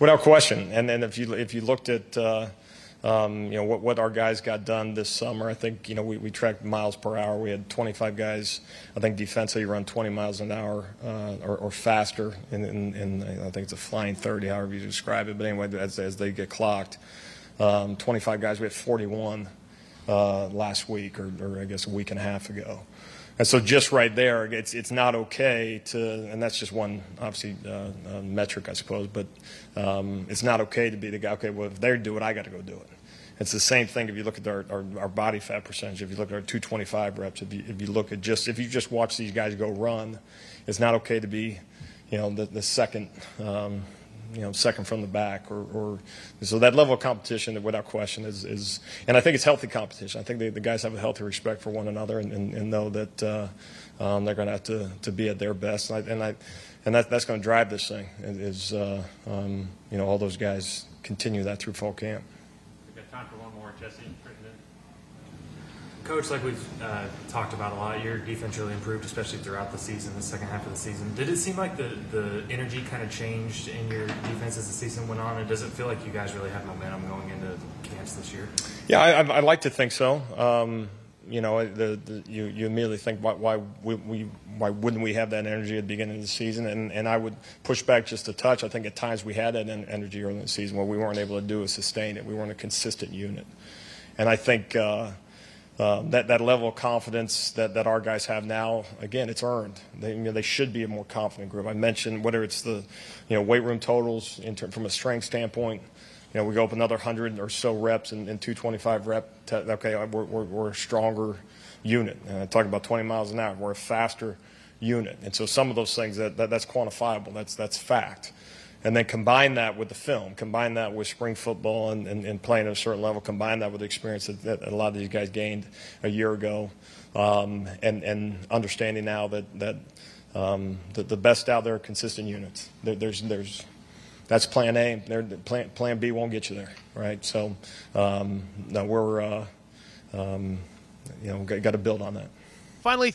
Without question. And then if you if you looked at uh, um, you know what, what our guys got done this summer, I think you know we, we tracked miles per hour. We had 25 guys. I think defensively run 20 miles an hour uh, or, or, faster. In, I think it's a flying 30, however you describe it. But anyway, as, as they get clocked, um, 25 guys. We had 41 uh, last week, or, or I guess a week and a half ago. And so just right there, it's it's not okay to, and that's just one obviously uh, uh, metric, I suppose. But um, it's not okay to be the guy. Okay, well if they do it, I got to go do it. It's the same thing if you look at our, our, our, body fat percentage. If you look at our 225 reps, if you, if you look at just if you just watch these guys go run, it's not okay to be, you know, the, the second. Um, you know, second from the back, or, or so that level of competition, without question, is, is and I think it's healthy competition. I think the, the guys have a healthy respect for one another and, and, and know that uh, um, they're going to have to, be at their best, and I, and, I, and that, that's going to drive this thing. Is uh, um, you know all those guys continue that through fall camp. We've got time for one more, Jesse. Coach, like we've uh, talked about a lot, your defense really improved, especially throughout the season, the second half of the season. Did it seem like the, the energy kind of changed in your defense as the season went on? And does it feel like you guys really have momentum going into camps this year? Yeah, I, I like to think so. Um, you know, the, the, you, you immediately think, why, why, we, we, why wouldn't we have that energy at the beginning of the season? And, and I would push back just a touch. I think at times we had that energy early in the season. What we weren't able to do is sustain it. We weren't a consistent unit. And I think. Uh, um, that, that level of confidence that, that our guys have now, again, it's earned. They, you know, they should be a more confident group. I mentioned whether it's the you know, weight room totals in from a strength standpoint, you know, we go up another 100 or so reps and, and 225 rep. Okay, we're, we're, we're a stronger unit. Uh, talking about 20 miles an hour, we're a faster unit. And so some of those things that, that that's quantifiable. That's that's fact. And then combine that with the film, combine that with spring football and, and, and playing at a certain level, combine that with the experience that, that a lot of these guys gained a year ago, um, and, and understanding now that, that um, the, the best out there are consistent units. There, there's, there's, that's plan A. There, plan, plan B won't get you there, right? So, um, we're, uh, um, you know, got, got to build on that. Finally,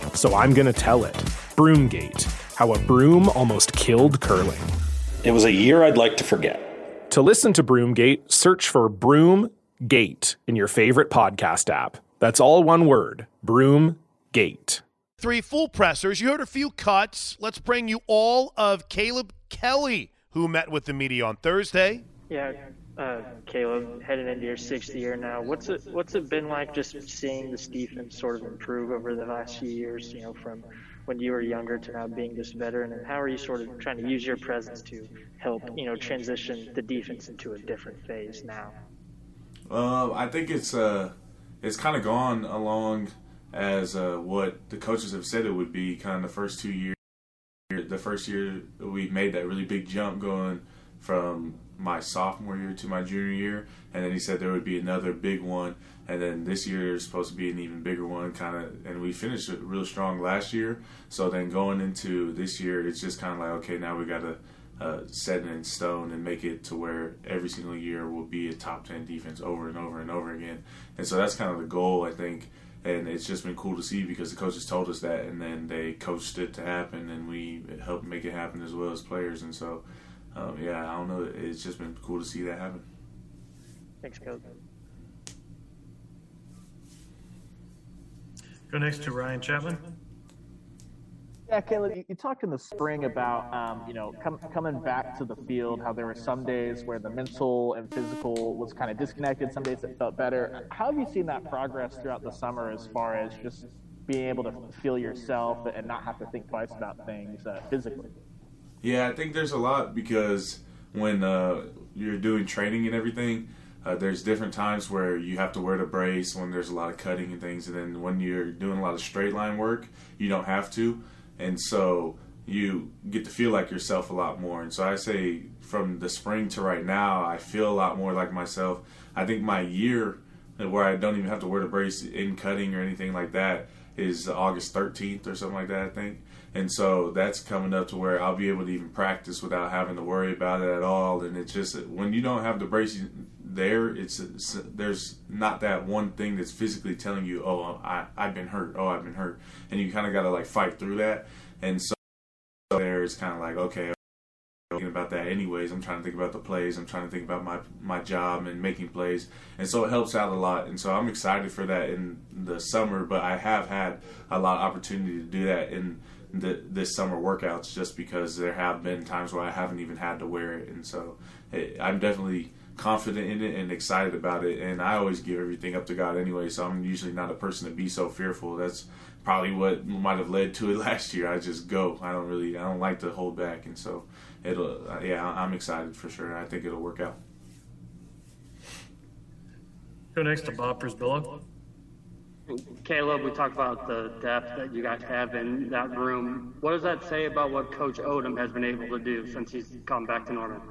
so I'm going to tell it. Broomgate How a Broom Almost Killed Curling. It was a year I'd like to forget. To listen to Broomgate, search for Broomgate in your favorite podcast app. That's all one word Broomgate. Three full pressers. You heard a few cuts. Let's bring you all of Caleb Kelly, who met with the media on Thursday. Yeah, uh, Caleb, heading into your sixth year now, what's it what's it been like just seeing this defense sort of improve over the last few years? You know, from when you were younger to now being this veteran, and how are you sort of trying to use your presence to help you know transition the defense into a different phase now? Uh, I think it's uh, it's kind of gone along as uh, what the coaches have said it would be. Kind of the first two years, the first year we made that really big jump going from my sophomore year to my junior year, and then he said there would be another big one, and then this year is supposed to be an even bigger one, kind of. And we finished it real strong last year, so then going into this year, it's just kind of like okay, now we got to uh, set it in stone and make it to where every single year will be a top ten defense over and over and over again, and so that's kind of the goal, I think. And it's just been cool to see because the coaches told us that, and then they coached it to happen, and we helped make it happen as well as players, and so um, yeah, I don't know. It's just been cool to see that happen. Thanks, Coach. Go next to Ryan Chapman. Yeah, Caleb, you, you, talked in the spring about um, you know com- coming back to the field. How there were some days where the mental and physical was kind of disconnected. Some days it felt better. How have you seen that progress throughout the summer, as far as just being able to feel yourself and not have to think twice about things uh, physically? Yeah, I think there's a lot because when uh, you're doing training and everything, uh, there's different times where you have to wear the brace when there's a lot of cutting and things, and then when you're doing a lot of straight line work, you don't have to, and so you get to feel like yourself a lot more. And so I say from the spring to right now, I feel a lot more like myself. I think my year where I don't even have to wear the brace in cutting or anything like that is August 13th or something like that. I think and so that's coming up to where I'll be able to even practice without having to worry about it at all. And it's just when you don't have the brace there, it's, it's there's not that one thing that's physically telling you, oh, I I've been hurt, oh, I've been hurt, and you kind of got to like fight through that. And so there it's kind of like okay. Thinking about that anyways. I'm trying to think about the plays. I'm trying to think about my my job and making plays, and so it helps out a lot. And so I'm excited for that in the summer. But I have had a lot of opportunity to do that in the, this summer workouts just because there have been times where I haven't even had to wear it, and so I'm definitely confident in it and excited about it. And I always give everything up to God anyway, so I'm usually not a person to be so fearful. That's probably what might have led to it last year. I just go. I don't really. I don't like to hold back, and so it'll. Uh, yeah, I'm excited for sure. I think it'll work out. Go next to Bob Przybylo. Caleb, we talked about the depth that you guys have in that room. What does that say about what Coach Odom has been able to do since he's come back to Norman?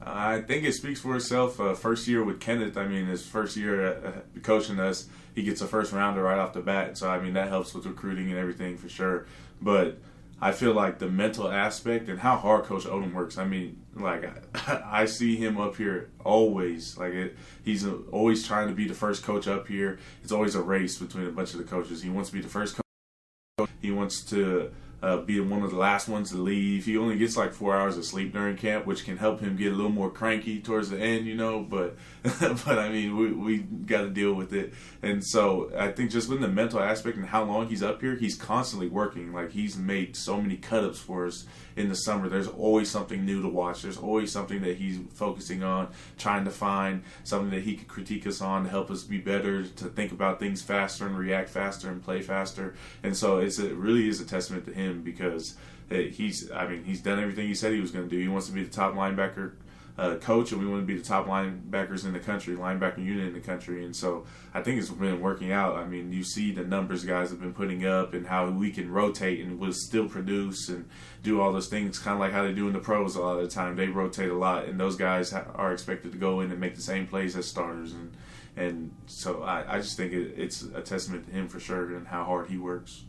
I think it speaks for itself. Uh, first year with Kenneth, I mean, his first year uh, coaching us, he gets a first rounder right off the bat. So, I mean, that helps with recruiting and everything for sure. But I feel like the mental aspect and how hard Coach Odom works. I mean, like I, I see him up here always. Like it, he's always trying to be the first coach up here. It's always a race between a bunch of the coaches. He wants to be the first coach. He wants to uh, being one of the last ones to leave. He only gets like four hours of sleep during camp, which can help him get a little more cranky towards the end, you know. But but I mean, we we got to deal with it. And so I think just with the mental aspect and how long he's up here, he's constantly working. Like he's made so many cut ups for us in the summer. There's always something new to watch. There's always something that he's focusing on, trying to find something that he could critique us on to help us be better, to think about things faster and react faster and play faster. And so it's it really is a testament to him because he's I mean he's done everything he said he was going to do. He wants to be the top linebacker uh, coach, and we want to be the top linebackers in the country, linebacker unit in the country. And so I think it's been working out. I mean, you see the numbers guys have been putting up, and how we can rotate and will still produce and do all those things, kind of like how they do in the pros a lot of the time. They rotate a lot, and those guys are expected to go in and make the same plays as starters. And and so I, I just think it, it's a testament to him for sure and how hard he works.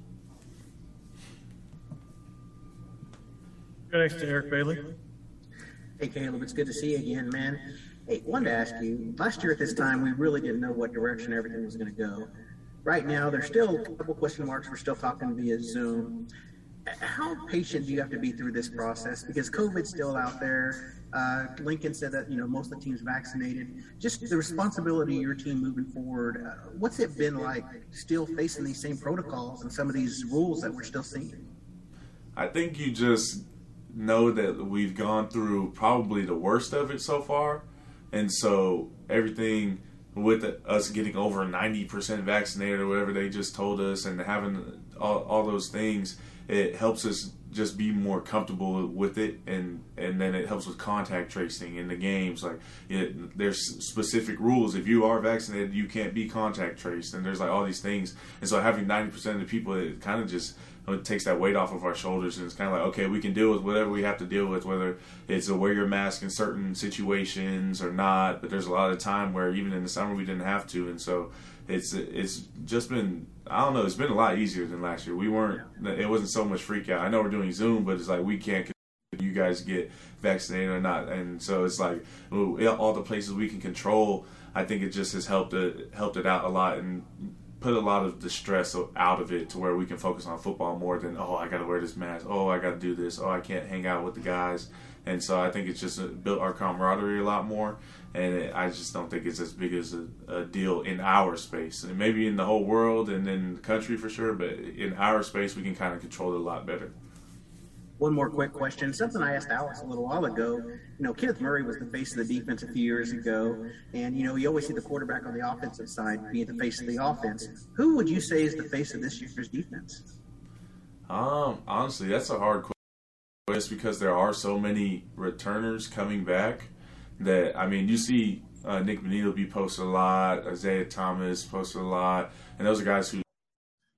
Go next to Eric Bailey. Hey, Caleb, it's good to see you again, man. Hey, wanted to ask you, last year at this time, we really didn't know what direction everything was going to go. Right now, there's still a couple question marks. We're still talking via Zoom. How patient do you have to be through this process? Because COVID's still out there. Uh, Lincoln said that you know most of the team's vaccinated. Just the responsibility of your team moving forward. Uh, what's it been like still facing these same protocols and some of these rules that we're still seeing? I think you just know that we've gone through probably the worst of it so far. And so everything with us getting over 90% vaccinated or whatever they just told us and having all, all those things, it helps us just be more comfortable with it and and then it helps with contact tracing in the games like it, there's specific rules. If you are vaccinated you can't be contact traced and there's like all these things. And so having 90% of the people it kind of just it takes that weight off of our shoulders and it's kind of like okay we can deal with whatever we have to deal with whether it's wear your mask in certain situations or not but there's a lot of time where even in the summer we didn't have to and so it's it's just been I don't know it's been a lot easier than last year. We weren't it wasn't so much freak out. I know we're doing Zoom but it's like we can't you guys get vaccinated or not. And so it's like all the places we can control I think it just has helped it helped it out a lot and put a lot of the stress out of it to where we can focus on football more than oh I got to wear this mask. Oh I got to do this. Oh I can't hang out with the guys. And so I think it's just uh, built our camaraderie a lot more and it, I just don't think it's as big as a, a, deal in our space and maybe in the whole world and in the country for sure but in our space we can kind of control it a lot better one more quick question. Something I asked Alex a little while ago. You know, Kenneth Murray was the face of the defense a few years ago, and you know, you always see the quarterback on the offensive side being the face of the offense. Who would you say is the face of this year's defense? Um, honestly, that's a hard question. Just because there are so many returners coming back, that I mean, you see uh, Nik Bonitto be posted a lot, Isaiah Thomas posted a lot, and those are guys who,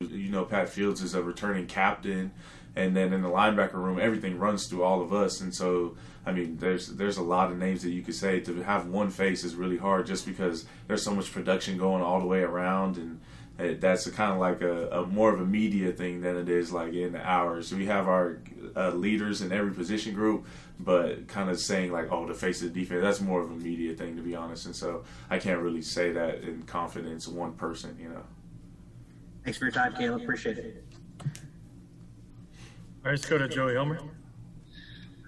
you know, Pat Fields is a returning captain and then in the linebacker room, everything runs through all of us. And so, I mean, there's there's a lot of names that you could say. To have one face is really hard, just because there's so much production going all the way around, and it, that's kind of like a, a, more of a media thing than it is like in ours. We have our uh, leaders in every position group, but kind of saying like, oh, the face of the defense. That's more of a media thing, to be honest. And so, I can't really say that in confidence. One person, you know. Thanks for your time, Caleb. Appreciate it. All right, let's go to Joey Helmer.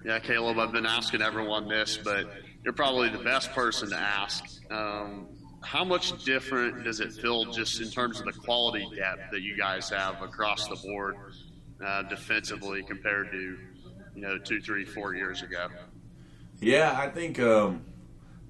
Yeah, Caleb, I've been asking everyone this, but you're probably the best person to ask. Um, how much different does it feel just in terms of the quality depth that you guys have across the board uh, defensively compared to, you know, two, three, four years ago? Yeah, I think um,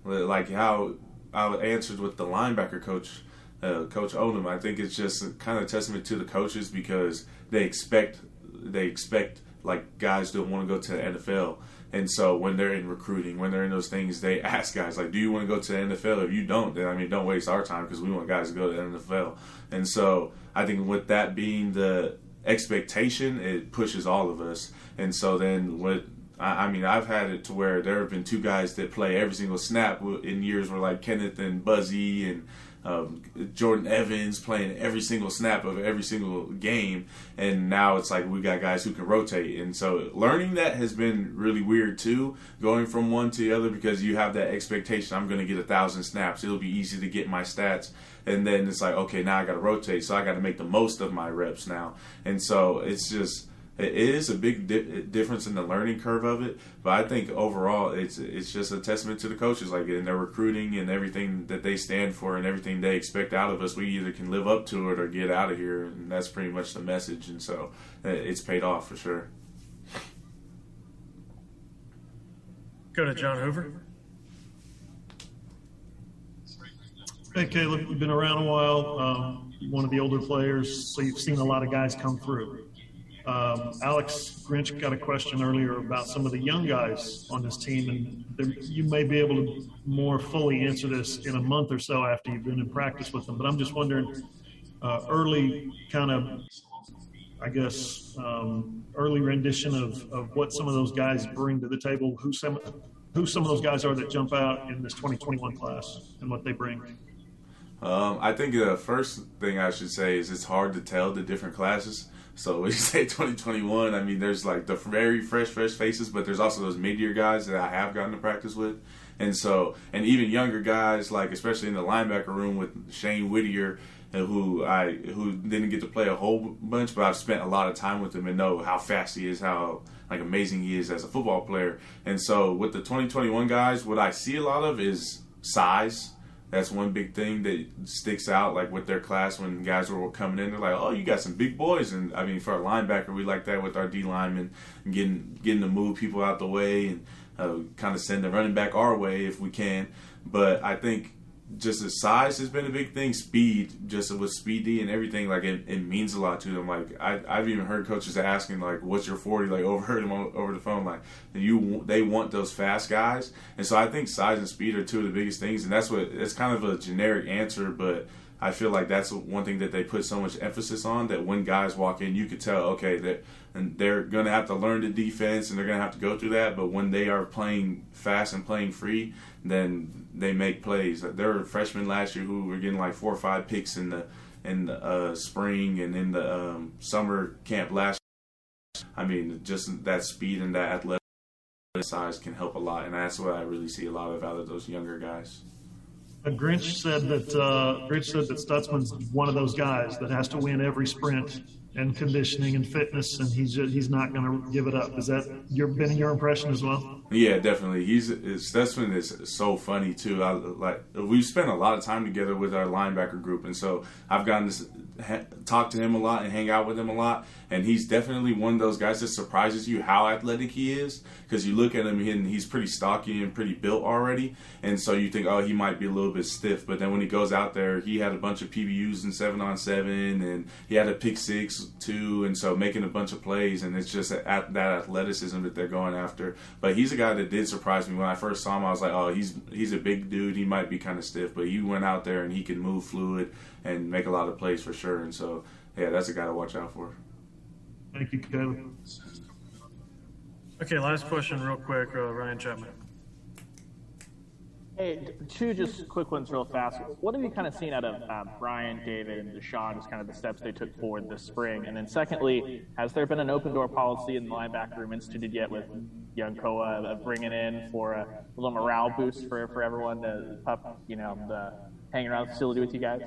like how I answered with the linebacker coach, uh, Coach Odom. I think it's just kind of testament to the coaches because they expect they expect like guys don't want to go to the NFL. And so when they're in recruiting, when they're in those things, they ask guys like, "Do you want to go to the NFL? If you don't, then I mean, don't waste our time because we want guys to go to the NFL." And so I think with that being the expectation, it pushes all of us. And so then what I, mean, I've had it to where there have been two guys that play every single snap in years where like Kenneth and Buzzy and um, Jordan Evans playing every single snap of every single game, and now it's like we got guys who can rotate, and so learning that has been really weird too, going from one to the other because you have that expectation I'm going to get a thousand snaps, it'll be easy to get my stats, and then it's like okay now I got to rotate, so I got to make the most of my reps now, and so it's just it is a big di- difference in the learning curve of it, but I think overall it's it's just a testament to the coaches, like in their recruiting and everything that they stand for and everything they expect out of us. We either can live up to it or get out of here, and that's pretty much the message. And so uh, it's paid off for sure. Go to John Hoover. Hey, Caleb, you've been around a while. Um, you're one of the older players, so you've seen a lot of guys come through. Um, Alex Grinch got a question earlier about some of the young guys on this team, and there, you may be able to more fully answer this in a month or so after you've been in practice with them. But I'm just wondering, uh, early kind of, I guess, um, early rendition of, of what some of those guys bring to the table, who some who some of those guys are that jump out in this 2021 class, and what they bring. Um, I think the first thing I should say is it's hard to tell the different classes. So when you say 2021, I mean there's like the very fresh, fresh faces, but there's also those mid-year guys that I have gotten to practice with, and so and even younger guys like especially in the linebacker room with Shane Whittier, uh, who I who didn't get to play a whole bunch, but I've spent a lot of time with him and know how fast he is, how like amazing he is as a football player. And so with the 2021 guys, what I see a lot of is size that's one big thing that sticks out like with their class when guys were coming in. They're like oh you got some big boys. And i mean for a linebacker we like that with our d linemen getting getting to move people out the way and uh, kind of send the running back our way if we can. But i think just the size has been a big thing. Speed, just with speedy and everything, like it, it means a lot to them. Like I, I've even heard coaches asking, like, "What's your 40?" Like overheard them over the phone, like you they want those fast guys. And so I think size and speed are two of the biggest things, and that's what it's kind of a generic answer, but I feel like that's one thing that they put so much emphasis on. That when guys walk in, you could tell, okay, that and they're going to have to learn the defense and they're going to have to go through that. But when they are playing fast and playing free, then they make plays. There were freshmen last year who were getting like four or five picks in the in the uh, spring and in the um, summer camp last. Year. I mean, just that speed and that athletic size can help a lot, and that's what I really see a lot of out of those younger guys. Grinch said that uh, Grinch said that Stutsman's one of those guys that has to win every sprint and conditioning and fitness, and he's just, he's not going to give it up. Is that your been your impression as well? Yeah, definitely. He's Stutsman is so funny too. I, like we've spent a lot of time together with our linebacker group, and so I've gotten to talk to him a lot and hang out with him a lot. And he's definitely one of those guys that surprises you how athletic he is because you look at him and he's pretty stocky and pretty built already, and so you think, oh, he might be a little bit stiff. But then when he goes out there, he had a bunch of PBUs in seven on seven, and he had a pick six too, and so making a bunch of plays. And it's just that athleticism that they're going after. But he's a guy that did surprise me when I first saw him. I was like, oh, he's he's a big dude. He might be kind of stiff, but he went out there and he can move fluid and make a lot of plays for sure. And so, yeah, that's a guy to watch out for. Thank you, Caleb. Okay, last question, real quick, uh, Ryan Chapman. Hey, two just quick ones, real fast. What have you kind of seen out of uh, Brian, David, and DaShaun, just kind of the steps they took forward this spring? And then, secondly, has there been an open door policy in the linebacker room instituted yet with young Koa of bringing in for a little morale boost for, for everyone to up, you know, the hanging around the facility with you guys?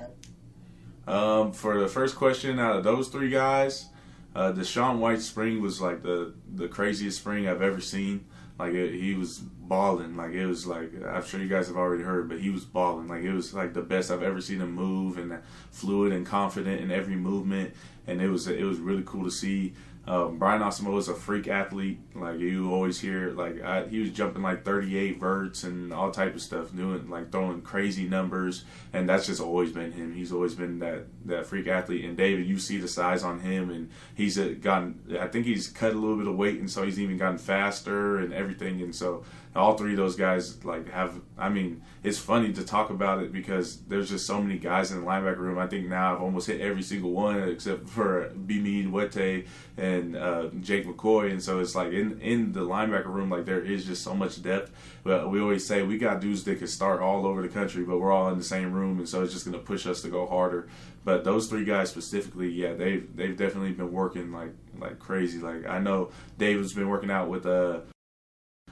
Um, for the first question, out of those three guys, uh, DaShaun White spring was like the the craziest spring I've ever seen. Like it, he was balling. Like it was like I'm sure you guys have already heard, but he was balling. Like it was like the best I've ever seen him move and fluid and confident in every movement. And it was it was really cool to see. Um, Brian Asamoah is a freak athlete. Like you always hear, like I, he was jumping like 38 verts and all type of stuff, doing like throwing crazy numbers, and that's just always been him. He's always been that that freak athlete. And David, you see the size on him, and he's gotten. I think he's cut a little bit of weight, and so he's even gotten faster and everything. And so all three of those guys like have. I mean, it's funny to talk about it because there's just so many guys in the linebacker room. I think now I've almost hit every single one except for Bimi Wete and uh, Jake McCoy, and so it's like in in the linebacker room, like there is just so much depth. But we always say we got dudes that can start all over the country, but we're all in the same room, and so it's just to push us to go harder. But those three guys specifically, yeah, they've they've definitely been working like like crazy. Like I know David's been working out with uh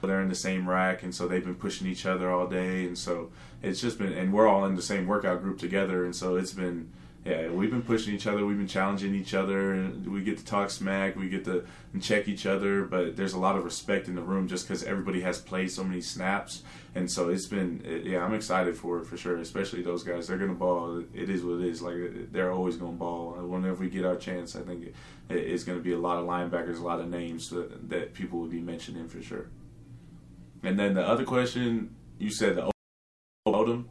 they're in the same rack and so they've been pushing each other all day and so it's just been and we're all in the same workout group together and so it's been yeah we've been pushing each other we've been challenging each other we get to talk smack we get to check each other but there's a lot of respect in the room just because everybody has played so many snaps and so it's been yeah i'm excited for it for sure especially those guys they're gonna ball it is what it is like they're always gonna ball whenever we get our chance i think it's gonna be a lot of linebackers a lot of names that, that people will be mentioning for sure and then the other question, you said the Odom.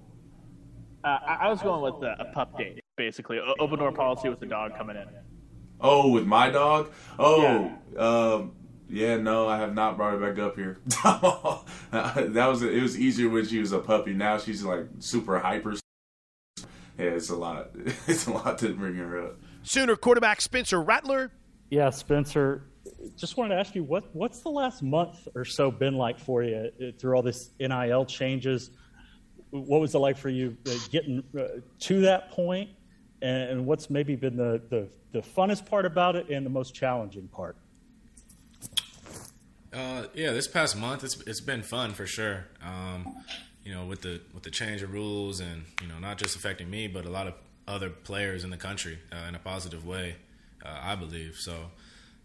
Uh, I, was going with the, a pup date, basically. Open door policy with the dog coming in. Oh, with my dog? Oh, yeah. Um, yeah, no, I have not brought her back up here. that was it was easier when she was a puppy. Now she's like super hyper. Yeah, it's a lot. It's a lot to bring her up. Sooner quarterback Spencer Rattler. Yeah, Spencer just wanted to ask you what what's the last month or so been like for you uh, through all this NIL changes? What was it like for you uh, getting uh, to that point, and what's maybe been the, the, the funnest part about it and the most challenging part? Uh, yeah, this past month it's it's been fun for sure. Um, you know, with the with the change of rules and you know not just affecting me but a lot of other players in the country uh, in a positive way, uh, I believe. So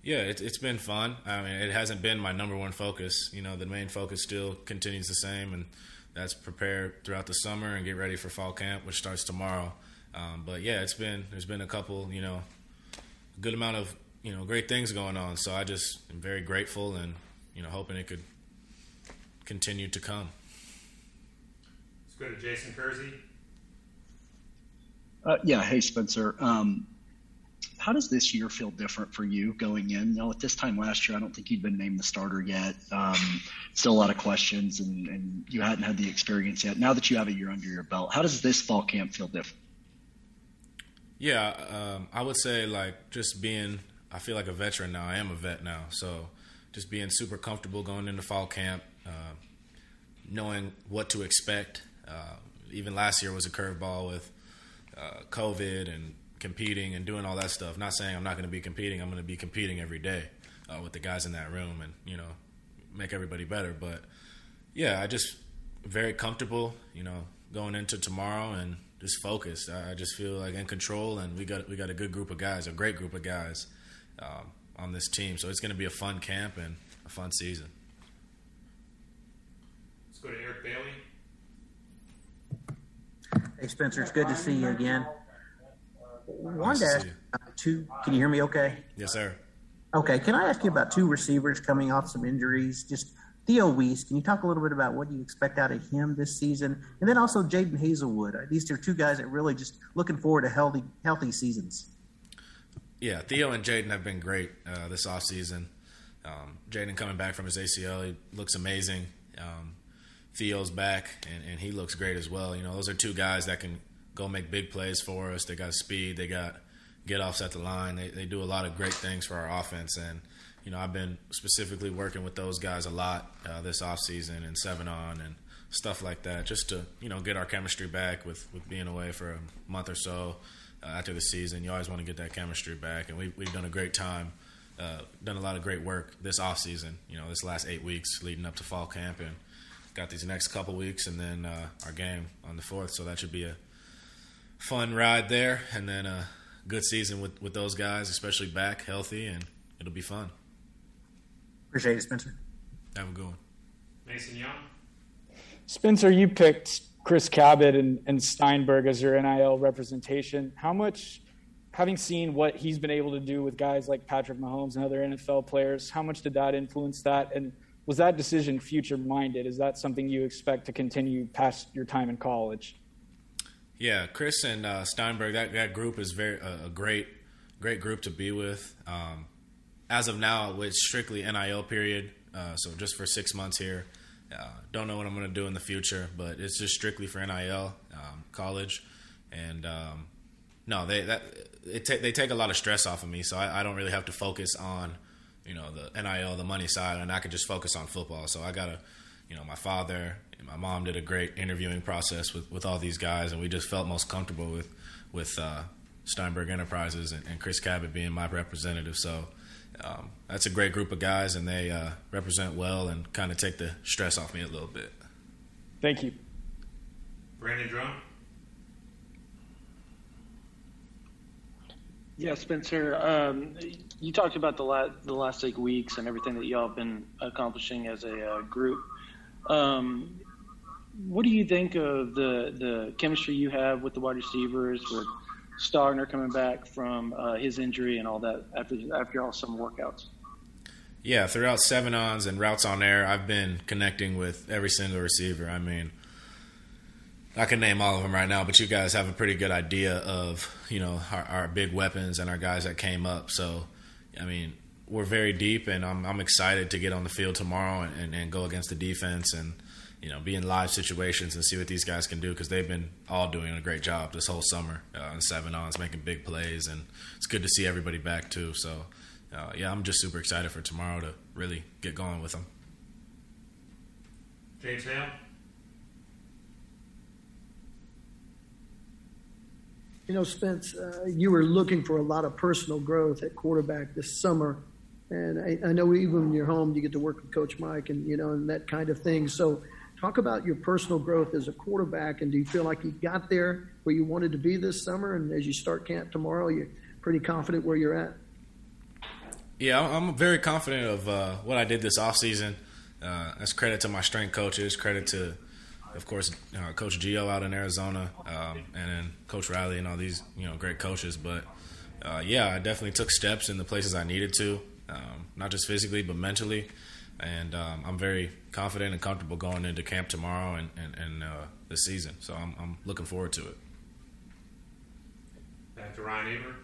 yeah, it, it's been fun. I mean, it hasn't been my number one focus. You know, the main focus still continues the same, and that's prepare throughout the summer and get ready for fall camp, which starts tomorrow. Um, but yeah, it's been there's been a couple, you know, a good amount of you know great things going on. So I just am very grateful and you know hoping it could continue to come. Let's go to Jason Kersey. Uh, yeah, hey Spencer. Um, how does this year feel different for you going in? You know, at this time last year, I don't think you'd been named the starter yet. Um, still a lot of questions, and, and you hadn't had the experience yet. Now that you have a year under your belt, how does this fall camp feel different? Yeah, um, I would say like just being. I feel like a veteran now. I am a vet now, so just being super comfortable going into fall camp, uh, knowing what to expect. Uh, even last year was a curveball with uh, COVID and competing and doing all that stuff. Not saying I'm not going to be competing. I'm going to be competing every day uh, with the guys in that room and you know make everybody better. But yeah, I just very comfortable. You know, going into tomorrow and just focused. I, I just feel like in control, and we got we got a good group of guys, a great group of guys um, on this team. So it's going to be a fun camp and a fun season. Let's go to Eric Bailey. Hey Spencer, it's good to see you again wanted to ask two. Can you hear me? Okay. Yes, sir. Okay. Can I ask you about two receivers coming off some injuries? Just Theo Wease. Can you talk a little bit about what you expect out of him this season, and then also Jadon Haselwood. These are two guys that really just looking forward to healthy healthy seasons. Yeah, Theo and Jadon have been great uh, this offseason. Um, Jadon coming back from his ACL, he looks amazing. Um, Theo's back, and, and he looks great as well. You know, those are two guys that can go make big plays for us. They got speed. They got get offs at the line. They, they do a lot of great things for our offense. And, you know, I've been specifically working with those guys a lot uh, this offseason and seven on and stuff like that just to, you know, get our chemistry back with, with being away for a month or so after the season. You always want to get that chemistry back. And we, we've done a great time, uh, done a lot of great work this off season. you know, this last eight weeks leading up to fall camp. And got these next couple weeks and then uh, our game on the 4th. So that should be a fun ride there, and then a good season with with those guys, especially back healthy, and it'll be fun. Appreciate it, Spencer. Have a good one. Mason Young. Spencer, you picked Chris Cabott and, and Steinberg as your NIL representation. How much, having seen what he's been able to do with guys like Patrick Mahomes and other NFL players, how much did that influence that? And was that decision future minded? Is that something you expect to continue past your time in college? Yeah, Chris and uh, Steinberg, that, that group is very uh, a great great group to be with. Um, as of now, it's strictly NIL period, uh, so just for six months here, Uh, don't know what I'm going to do in the future, but it's just strictly for NIL, um, college, and um, no, they that it they take a lot of stress off of me, so I, I, don't really have to focus on you know the NIL, the money side, and I can just focus on football. So I gotta, you know, my father and my mom did a great interviewing process with, with all these guys, and we just felt most comfortable with with uh, Steinberg Enterprises and, and, Chris Cabott being my representative. So um, that's a great group of guys, and they uh, represent well and kind of take the stress off me a little bit. Thank you, Brandon Drum. Yeah, Spencer, um, you talked about the last the last eight weeks and everything that y'all have been accomplishing as a uh, group. Um, what do you think of the the chemistry you have with the wide receivers, with Stogner coming back from uh, his injury and all that after after all some workouts? Yeah, throughout seven ons and routes on air, I've been connecting with every single receiver. I mean, I can name all of them right now, but you guys have a pretty good idea of you know our, our big weapons and our guys that came up. So, I mean, we're very deep, and I'm I'm excited to get on the field tomorrow and, and, and go against the defense and you know be in live situations and see what these guys can do because they've been all doing a great job this whole summer uh, in seven ons, making big plays, and it's good to see everybody back too. So, uh, yeah, I'm just super excited for tomorrow to really get going with them. James Hale. You know, Spence, uh, you were looking for a lot of personal growth at quarterback this summer. And I, I, know even when you're home, you get to work with Coach Mike and, you know, and that kind of thing. So talk about your personal growth as a quarterback. And do you feel like you got there where you wanted to be this summer? And as you start camp tomorrow, you're pretty confident where you're at? Yeah, I'm very confident of uh, what I did this offseason. Uh, that's credit to my strength coaches, credit to – of course, uh, Coach Gio out in Arizona, um, and then Coach Riley and all these you know great coaches. But uh, yeah, I definitely took steps in the places I needed to, um, not just physically but mentally. And um, I'm very confident and comfortable going into camp tomorrow and, and, and uh, this season. So I'm, I'm, looking forward to it. Back to Ryan Aber.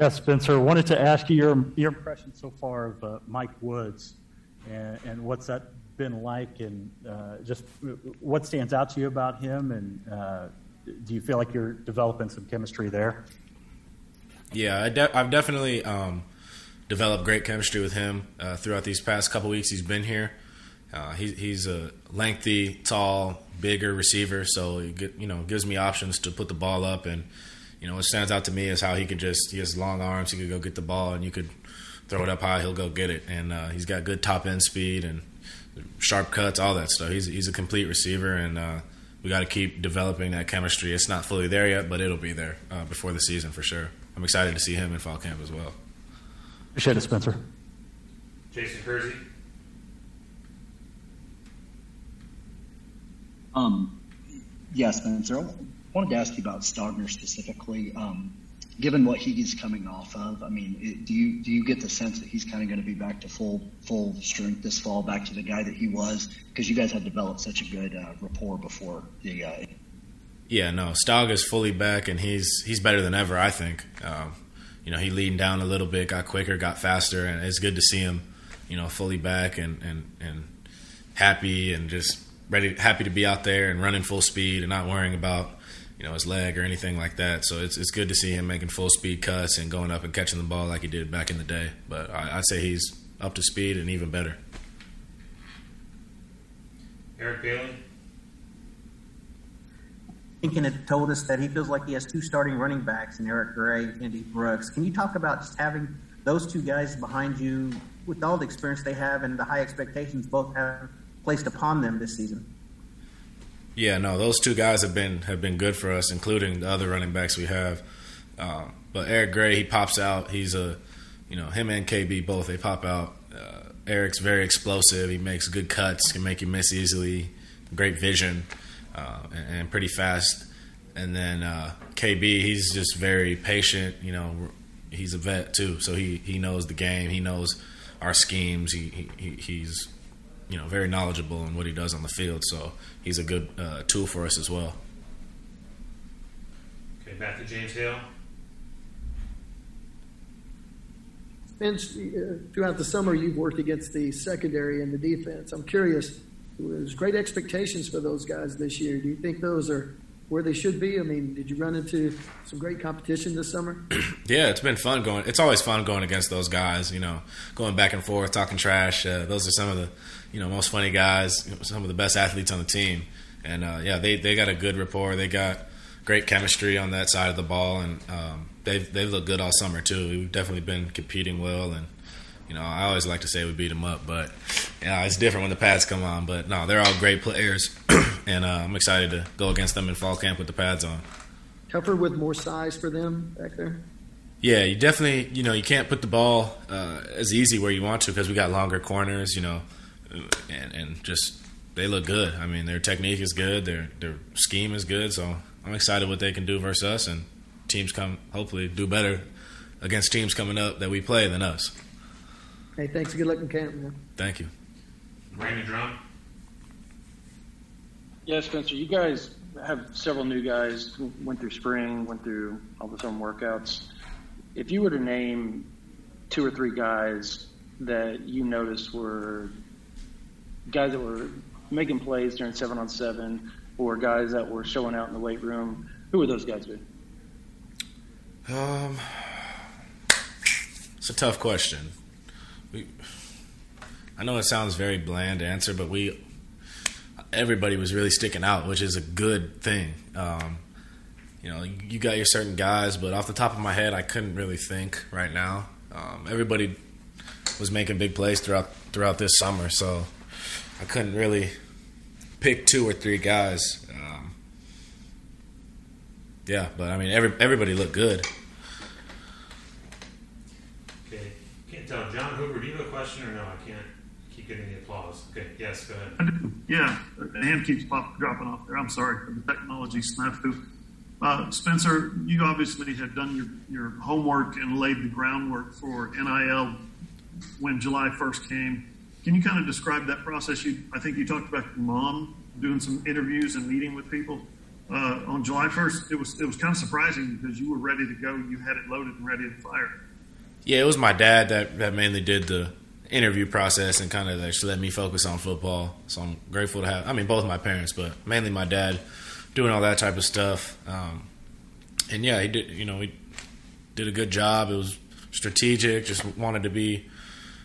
Yes, Spencer. Wanted to ask you your your impression so far of uh, Mike Woods, and, and what's that been like, and uh, just what stands out to you about him, and uh, do you feel like you're developing some chemistry there? Yeah, I de- I've definitely um, developed great chemistry with him uh, throughout these past couple weeks. He's been here. Uh, he, he's a lengthy, tall, bigger receiver, so he get, you know gives me options to put the ball up. And you know what stands out to me is how he could just he has long arms. He could go get the ball, and you could throw it up high. He'll go get it, and uh, he's got good top end speed and sharp cuts, all that stuff. He's he's a complete receiver, and uh, we got to keep developing that chemistry. It's not fully there yet, but it'll be there uh, before the season for sure. I'm excited to see him in fall camp as well. Appreciate it, Spencer. Jason Kersey. Um, yeah, Spencer. I wanted to ask you about Stogner specifically. Um, given what he's coming off of, I mean, it, do you do you get the sense that he's kind of going to be back to full full strength this fall, back to the guy that he was? Because you guys had developed such a good uh, rapport before the. Uh, yeah, no, Stog is fully back, and he's he's better than ever. I think. Um, you know, he leaned down a little bit, got quicker, got faster, and it's good to see him, you know, fully back and and and happy and just ready, happy to be out there and running full speed and not worrying about you know his leg or anything like that. So it's it's good to see him making full speed cuts and going up and catching the ball like he did back in the day. But I, would say he's up to speed and even better. Eric Bailey. Lincoln had told us that he feels like he has two starting running backs in Eric Gray and Kennedy Brooks. Can you talk about just having those two guys behind you with all the experience they have and the high expectations both have placed upon them this season? Yeah, no, those two guys have been have been good for us, including the other running backs we have. Uh, but Eric Gray, he pops out. He's a, you know, him and KB both they pop out. Uh, Eric's very explosive. He makes good cuts, can make you miss easily. Great vision, uh, and, and, pretty fast. And then uh, KB, he's just very patient. You know, he's a vet too, so he he knows the game. He knows our schemes. He, he he's you know very knowledgeable in what he does on the field. So he's a good uh, tool for us as well. Okay, back to James Hale. Spence, uh, throughout the summer, you've worked against the secondary and the defense. I'm curious, there's great expectations for those guys this year. Do you think those are where they should be? I mean, did you run into some great competition this summer? Yeah, it's been fun going. It's always fun going against those guys. You know, going back and forth, talking trash. Uh, those are some of the, you know, most funny guys, some of the best athletes on the team. And uh, yeah, they they got a good rapport. They got great chemistry on that side of the ball, and um, they've they've looked good all summer too. We've definitely been competing well, and you know, I always like to say we beat them up, but yeah, it's different when the pads come on. But no, they're all great players, and uh, I'm excited to go against them in fall camp with the pads on. Tougher with more size for them back there. Yeah, you definitely, you know, you can't put the ball uh, as easy where you want to because we got longer corners, you know, and and just they look good. I mean, their technique is good, their their scheme is good, so I'm excited what they can do versus us, and teams come hopefully do better against teams coming up that we play than us. Hey, thanks. Good luck in camp, man. Thank you. Brandon Drum. Yeah, Spencer, you guys have several new guys. Went through spring, went through all the summer workouts. If you were to name two or three guys that you noticed were guys that were making plays during seven on seven, or guys that were showing out in the weight room, who would those guys be? Um, it's a tough question. We, I know it sounds very bland answer, but we everybody was really sticking out, which is a good thing. Um, you know, you got your certain guys, but off the top of my head, I couldn't really think right now. Um, everybody was making big plays throughout throughout this summer, so I couldn't really pick two or three guys. Um, yeah, but I mean, every, everybody looked good. Okay. Can't tell. John Hoover, do you have a question or no? I can't keep getting the applause. Okay. Yes, go ahead. Yeah, the hand keeps pop, dropping off there. I'm sorry the technology snafu. Uh, Spencer, you obviously have done your, your homework and laid the groundwork for NIL when July 1st came. Can you kind of describe that process? You, I think you talked about your mom doing some interviews and meeting with people uh, on July 1st. It was it was kind of surprising because you were ready to go. You had it loaded and ready to fire. Yeah, it was my dad that, that mainly did the interview process and kind of actually let me focus on football. So I'm grateful to have. I mean, both my parents, but mainly my dad doing all that type of stuff. Um, and yeah, he did. You know, he did a good job. It was strategic. Just wanted to be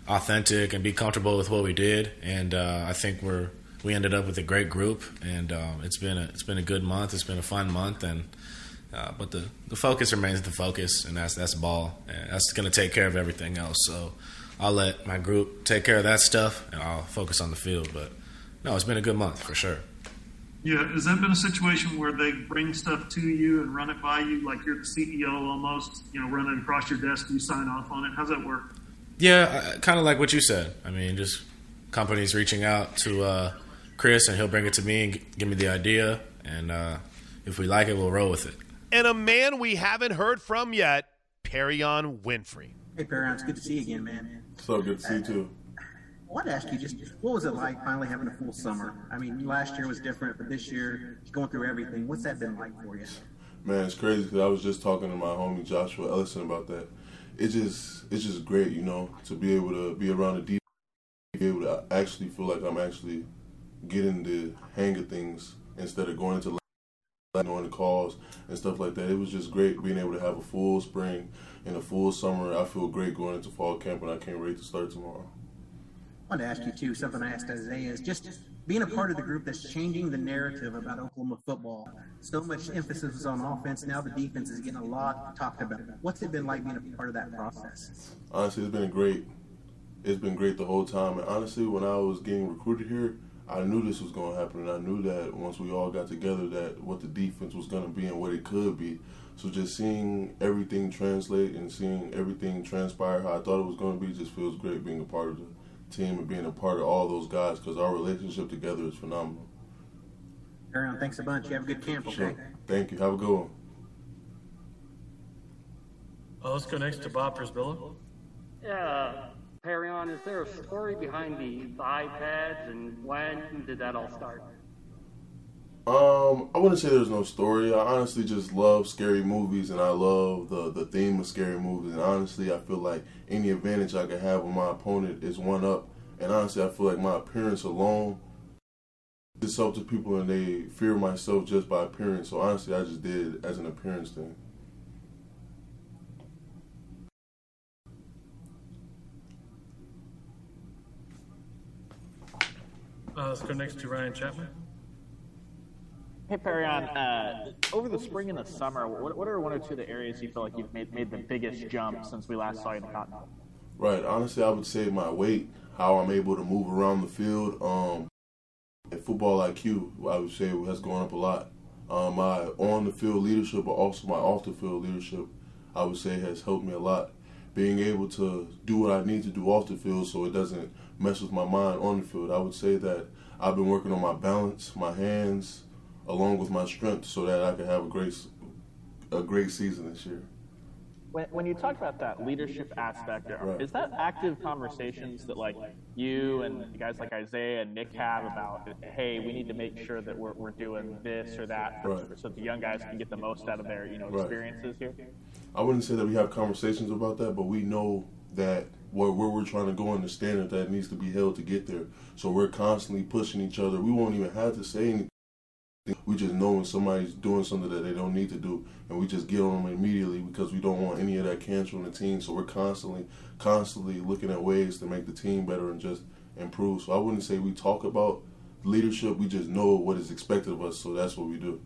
authentic and be comfortable with what we did. And uh, I think we're we ended up with a great group, and um, it's been a it's been a good month. It's been a fun month, and uh, but the the focus remains the focus, and that's that's ball. And that's going to take care of everything else. So I'll let my group take care of that stuff, and I'll focus on the field. But no, it's been a good month for sure. Yeah, has that been a situation where they bring stuff to you and run it by you, like you're the CEO almost, you know, running across your desk, you sign off on it? How's that work? Yeah, kind of like what you said. I mean, just companies reaching out to uh, Chris, and he'll bring it to me and give me the idea, and uh, if we like it, we'll roll with it. And a man we haven't heard from yet, Perrion Winfrey. Hey, Perrion, it's good to see you again, man. So good to see you too. I want to ask you just what was it like finally having a full summer? I mean, last year was different, but this year, going through everything, what's that been like for you? Man, it's crazy because I was just talking to my homie Joshua Ellison about that. It just, it's just great, you know, to be able to be around the deep, be able to actually feel like I'm actually getting the hang of things instead of going into knowing the calls and stuff like that. It was just great being able to have a full spring and a full summer. I feel great going into fall camp, and I can't wait to start tomorrow. I wanted to ask you too something I asked Isaiah is just being a part of the group that's changing the narrative about Oklahoma football. So much emphasis is on offense. Now the defense is getting a lot talked about. What's it been like being a part of that process? Honestly, it's been great. It's been great the whole time. And honestly, when I was getting recruited here, I knew this was going to happen, and I knew that once we all got together, that what the defense was going to be and what it could be. So just seeing everything translate and seeing everything transpire how I thought it was going to be just feels great being a part of the team and being a part of all those guys because our relationship together is phenomenal. Aaron, thanks a bunch. You have a good camp, okay? Sure. Thank you. Have a good one. Uh, let's go next to Bob Przybylo. Yeah, Perrion, is there a story behind the, the iPads and when did that all start? Um, I wouldn't say there's no story. I honestly just love scary movies, and I love the the theme of scary movies. And honestly, I feel like any advantage I could have with my opponent is one up. And honestly, I feel like my appearance alone is up to people, and they fear myself just by appearance. So honestly, I just did as an appearance thing. Uh, let's go next to Ryan Chapman. Hey, Perrion, uh, over the spring and the summer, what, what are one or two of the areas you feel like you've made, made the biggest jump since we last saw you in the Cotton Bowl? Right. Honestly, I would say my weight, how I'm able to move around the field. Um, and football IQ, I would say, has gone up a lot. Um, my on the field leadership, but also my off the field leadership, I would say, has helped me a lot. Being able to do what I need to do off the field so it doesn't mess with my mind on the field. I would say that I've been working on my balance, my hands, along with my strength, so that I can have a great a great season this year. When, when you talk about that leadership aspect, Right. is that active conversations that like you and guys like Isaiah and Nik have about, hey, we need to make sure that we're, we're doing this or that, Right. so the young guys can get the most out of their you know Right. experiences here? I wouldn't say that we have conversations about that, but we know that where, where we're trying to go and the standard that needs to be held to get there. So we're constantly pushing each other. We won't even have to say anything. We just know when somebody's doing something that they don't need to do, and we just get on them immediately because we don't want any of that cancer on the team. So we're constantly, constantly looking at ways to make the team better and just improve. So I wouldn't say we talk about leadership. We just know what is expected of us, so that's what we do.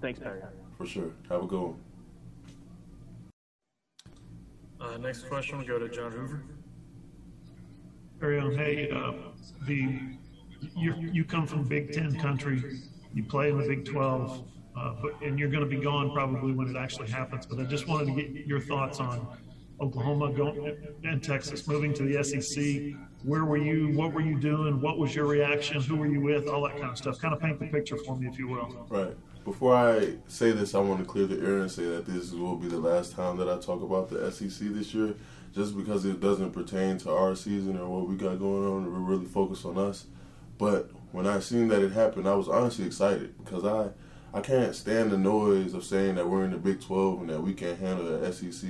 Thanks, Perrion. For sure. Have a good one. Uh, next question will go to John Hoover. Ariel, hey, uh, the you you come from Big Ten country, you play in the Big Twelve, uh, but and you're going to be gone probably when it actually happens. But I just wanted to get your thoughts on Oklahoma going and Texas moving to the SEC. Where were you? What were you doing? What was your reaction? Who were you with? All that kind of stuff. Kind of paint the picture for me, if you will. Right. Before I say this, I want to clear the air and say that this will be the last time that I talk about the SEC this year, just because it doesn't pertain to our season or what we got going on. We're really focused on us. But when I seen that it happened, I was honestly excited because I I can't stand the noise of saying that we're in the Big 12 and that we can't handle the SEC.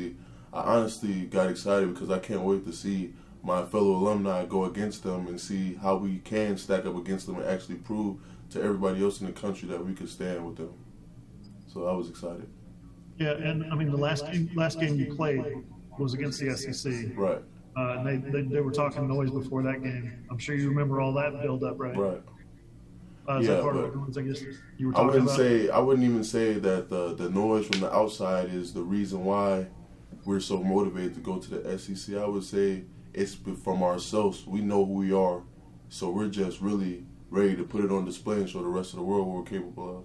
I honestly got excited because I can't wait to see my fellow alumni go against them and see how we can stack up against them and actually prove to everybody else in the country that we could stand with them. So I was excited. Yeah, and I mean the last game, last game you played was against the SEC. Right. Uh, and they, they they were talking noise before that game. I'm sure you remember all that build up, right? Right. Uh, Yeah, that part but of the noise, I guess you were I wouldn't about? say I wouldn't even say that the the noise from the outside is the reason why we're so motivated to go to the SEC. I would say it's from ourselves. We know who we are, so we're just really ready to put it on display and show the rest of the world what we're capable of.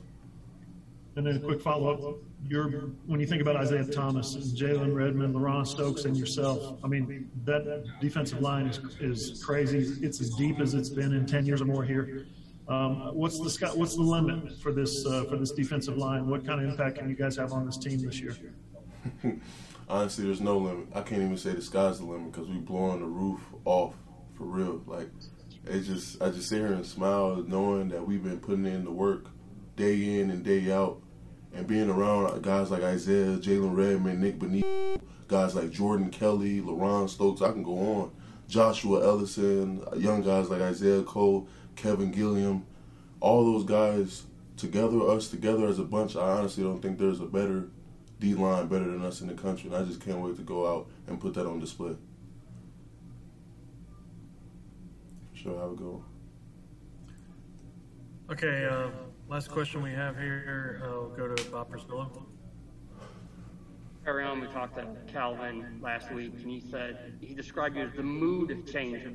And then a quick follow up. You're when you think about Isaiah Thomas and Jalen Redmond, LaRon Stokes, and yourself. I mean that defensive line is is crazy. It's as deep as it's been in ten years or more here. Um, what's the sky, what's the limit for this uh, for this defensive line? What kind of impact can you guys have on this team this year? Honestly, there's no limit. I can't even say the sky's the limit because we're blowing the roof off for real. Like it's just I just sit here and smile knowing that we've been putting in the work day in and day out, and being around guys like Isaiah, Jalen Redmond, Nik Bonitto, guys like Jordan Kelly, LaRon Stokes. I can go on. Joshua Ellison, young guys like Isaiah Coe, Kevin Gilliam, all those guys together, us together as a bunch. I honestly don't think there's a better D line better than us in the country, and I just can't wait to go out and put that on display. Sure, have a go. Okay, uh, last question we have here. Uh, we'll go to Bob Przybylo. Around, we talked to Calvin last week, and he said he described you as the mood changer.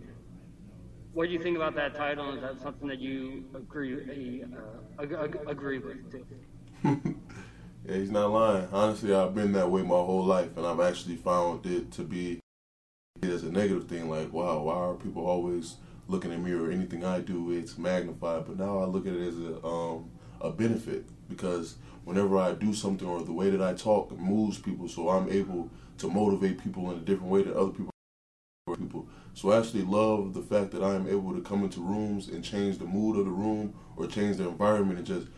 What do you think about that title? Is that something that you agree uh, ag- ag- agree with? Too? Yeah, he's not lying. Honestly, I've been that way my whole life, and I've actually found it to be it as a negative thing. Like, wow, why are people always looking at me or anything I do? It's magnified. But now I look at it as a um, a benefit because whenever I do something or the way that I talk moves people, so I'm able to motivate people in a different way that other people people. So I actually love the fact that I am able to come into rooms and change the mood of the room or change the environment and just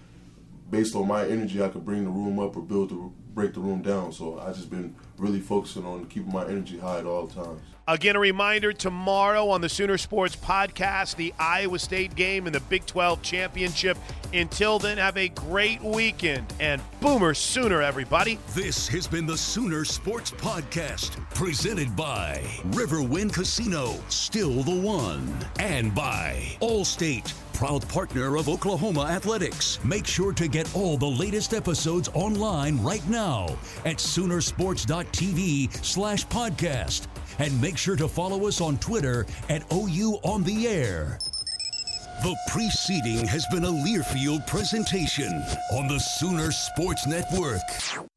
based on my energy, I could bring the room up or build the break the room down. So I just been really focusing on keeping my energy high at all times. Again, a reminder tomorrow on the Sooner Sports Podcast, the Iowa State game and the Big 12 Championship. Until then, have a great weekend and Boomer Sooner, everybody. This has been the Sooner Sports Podcast, presented by Riverwind Casino, still the one, and by Allstate proud partner of Oklahoma Athletics. Make sure to get all the latest episodes online right now at Soonersports.tv slash podcast. And make sure to follow us on Twitter at OU On The Air. The preceding has been a Learfield presentation on the Sooner Sports Network.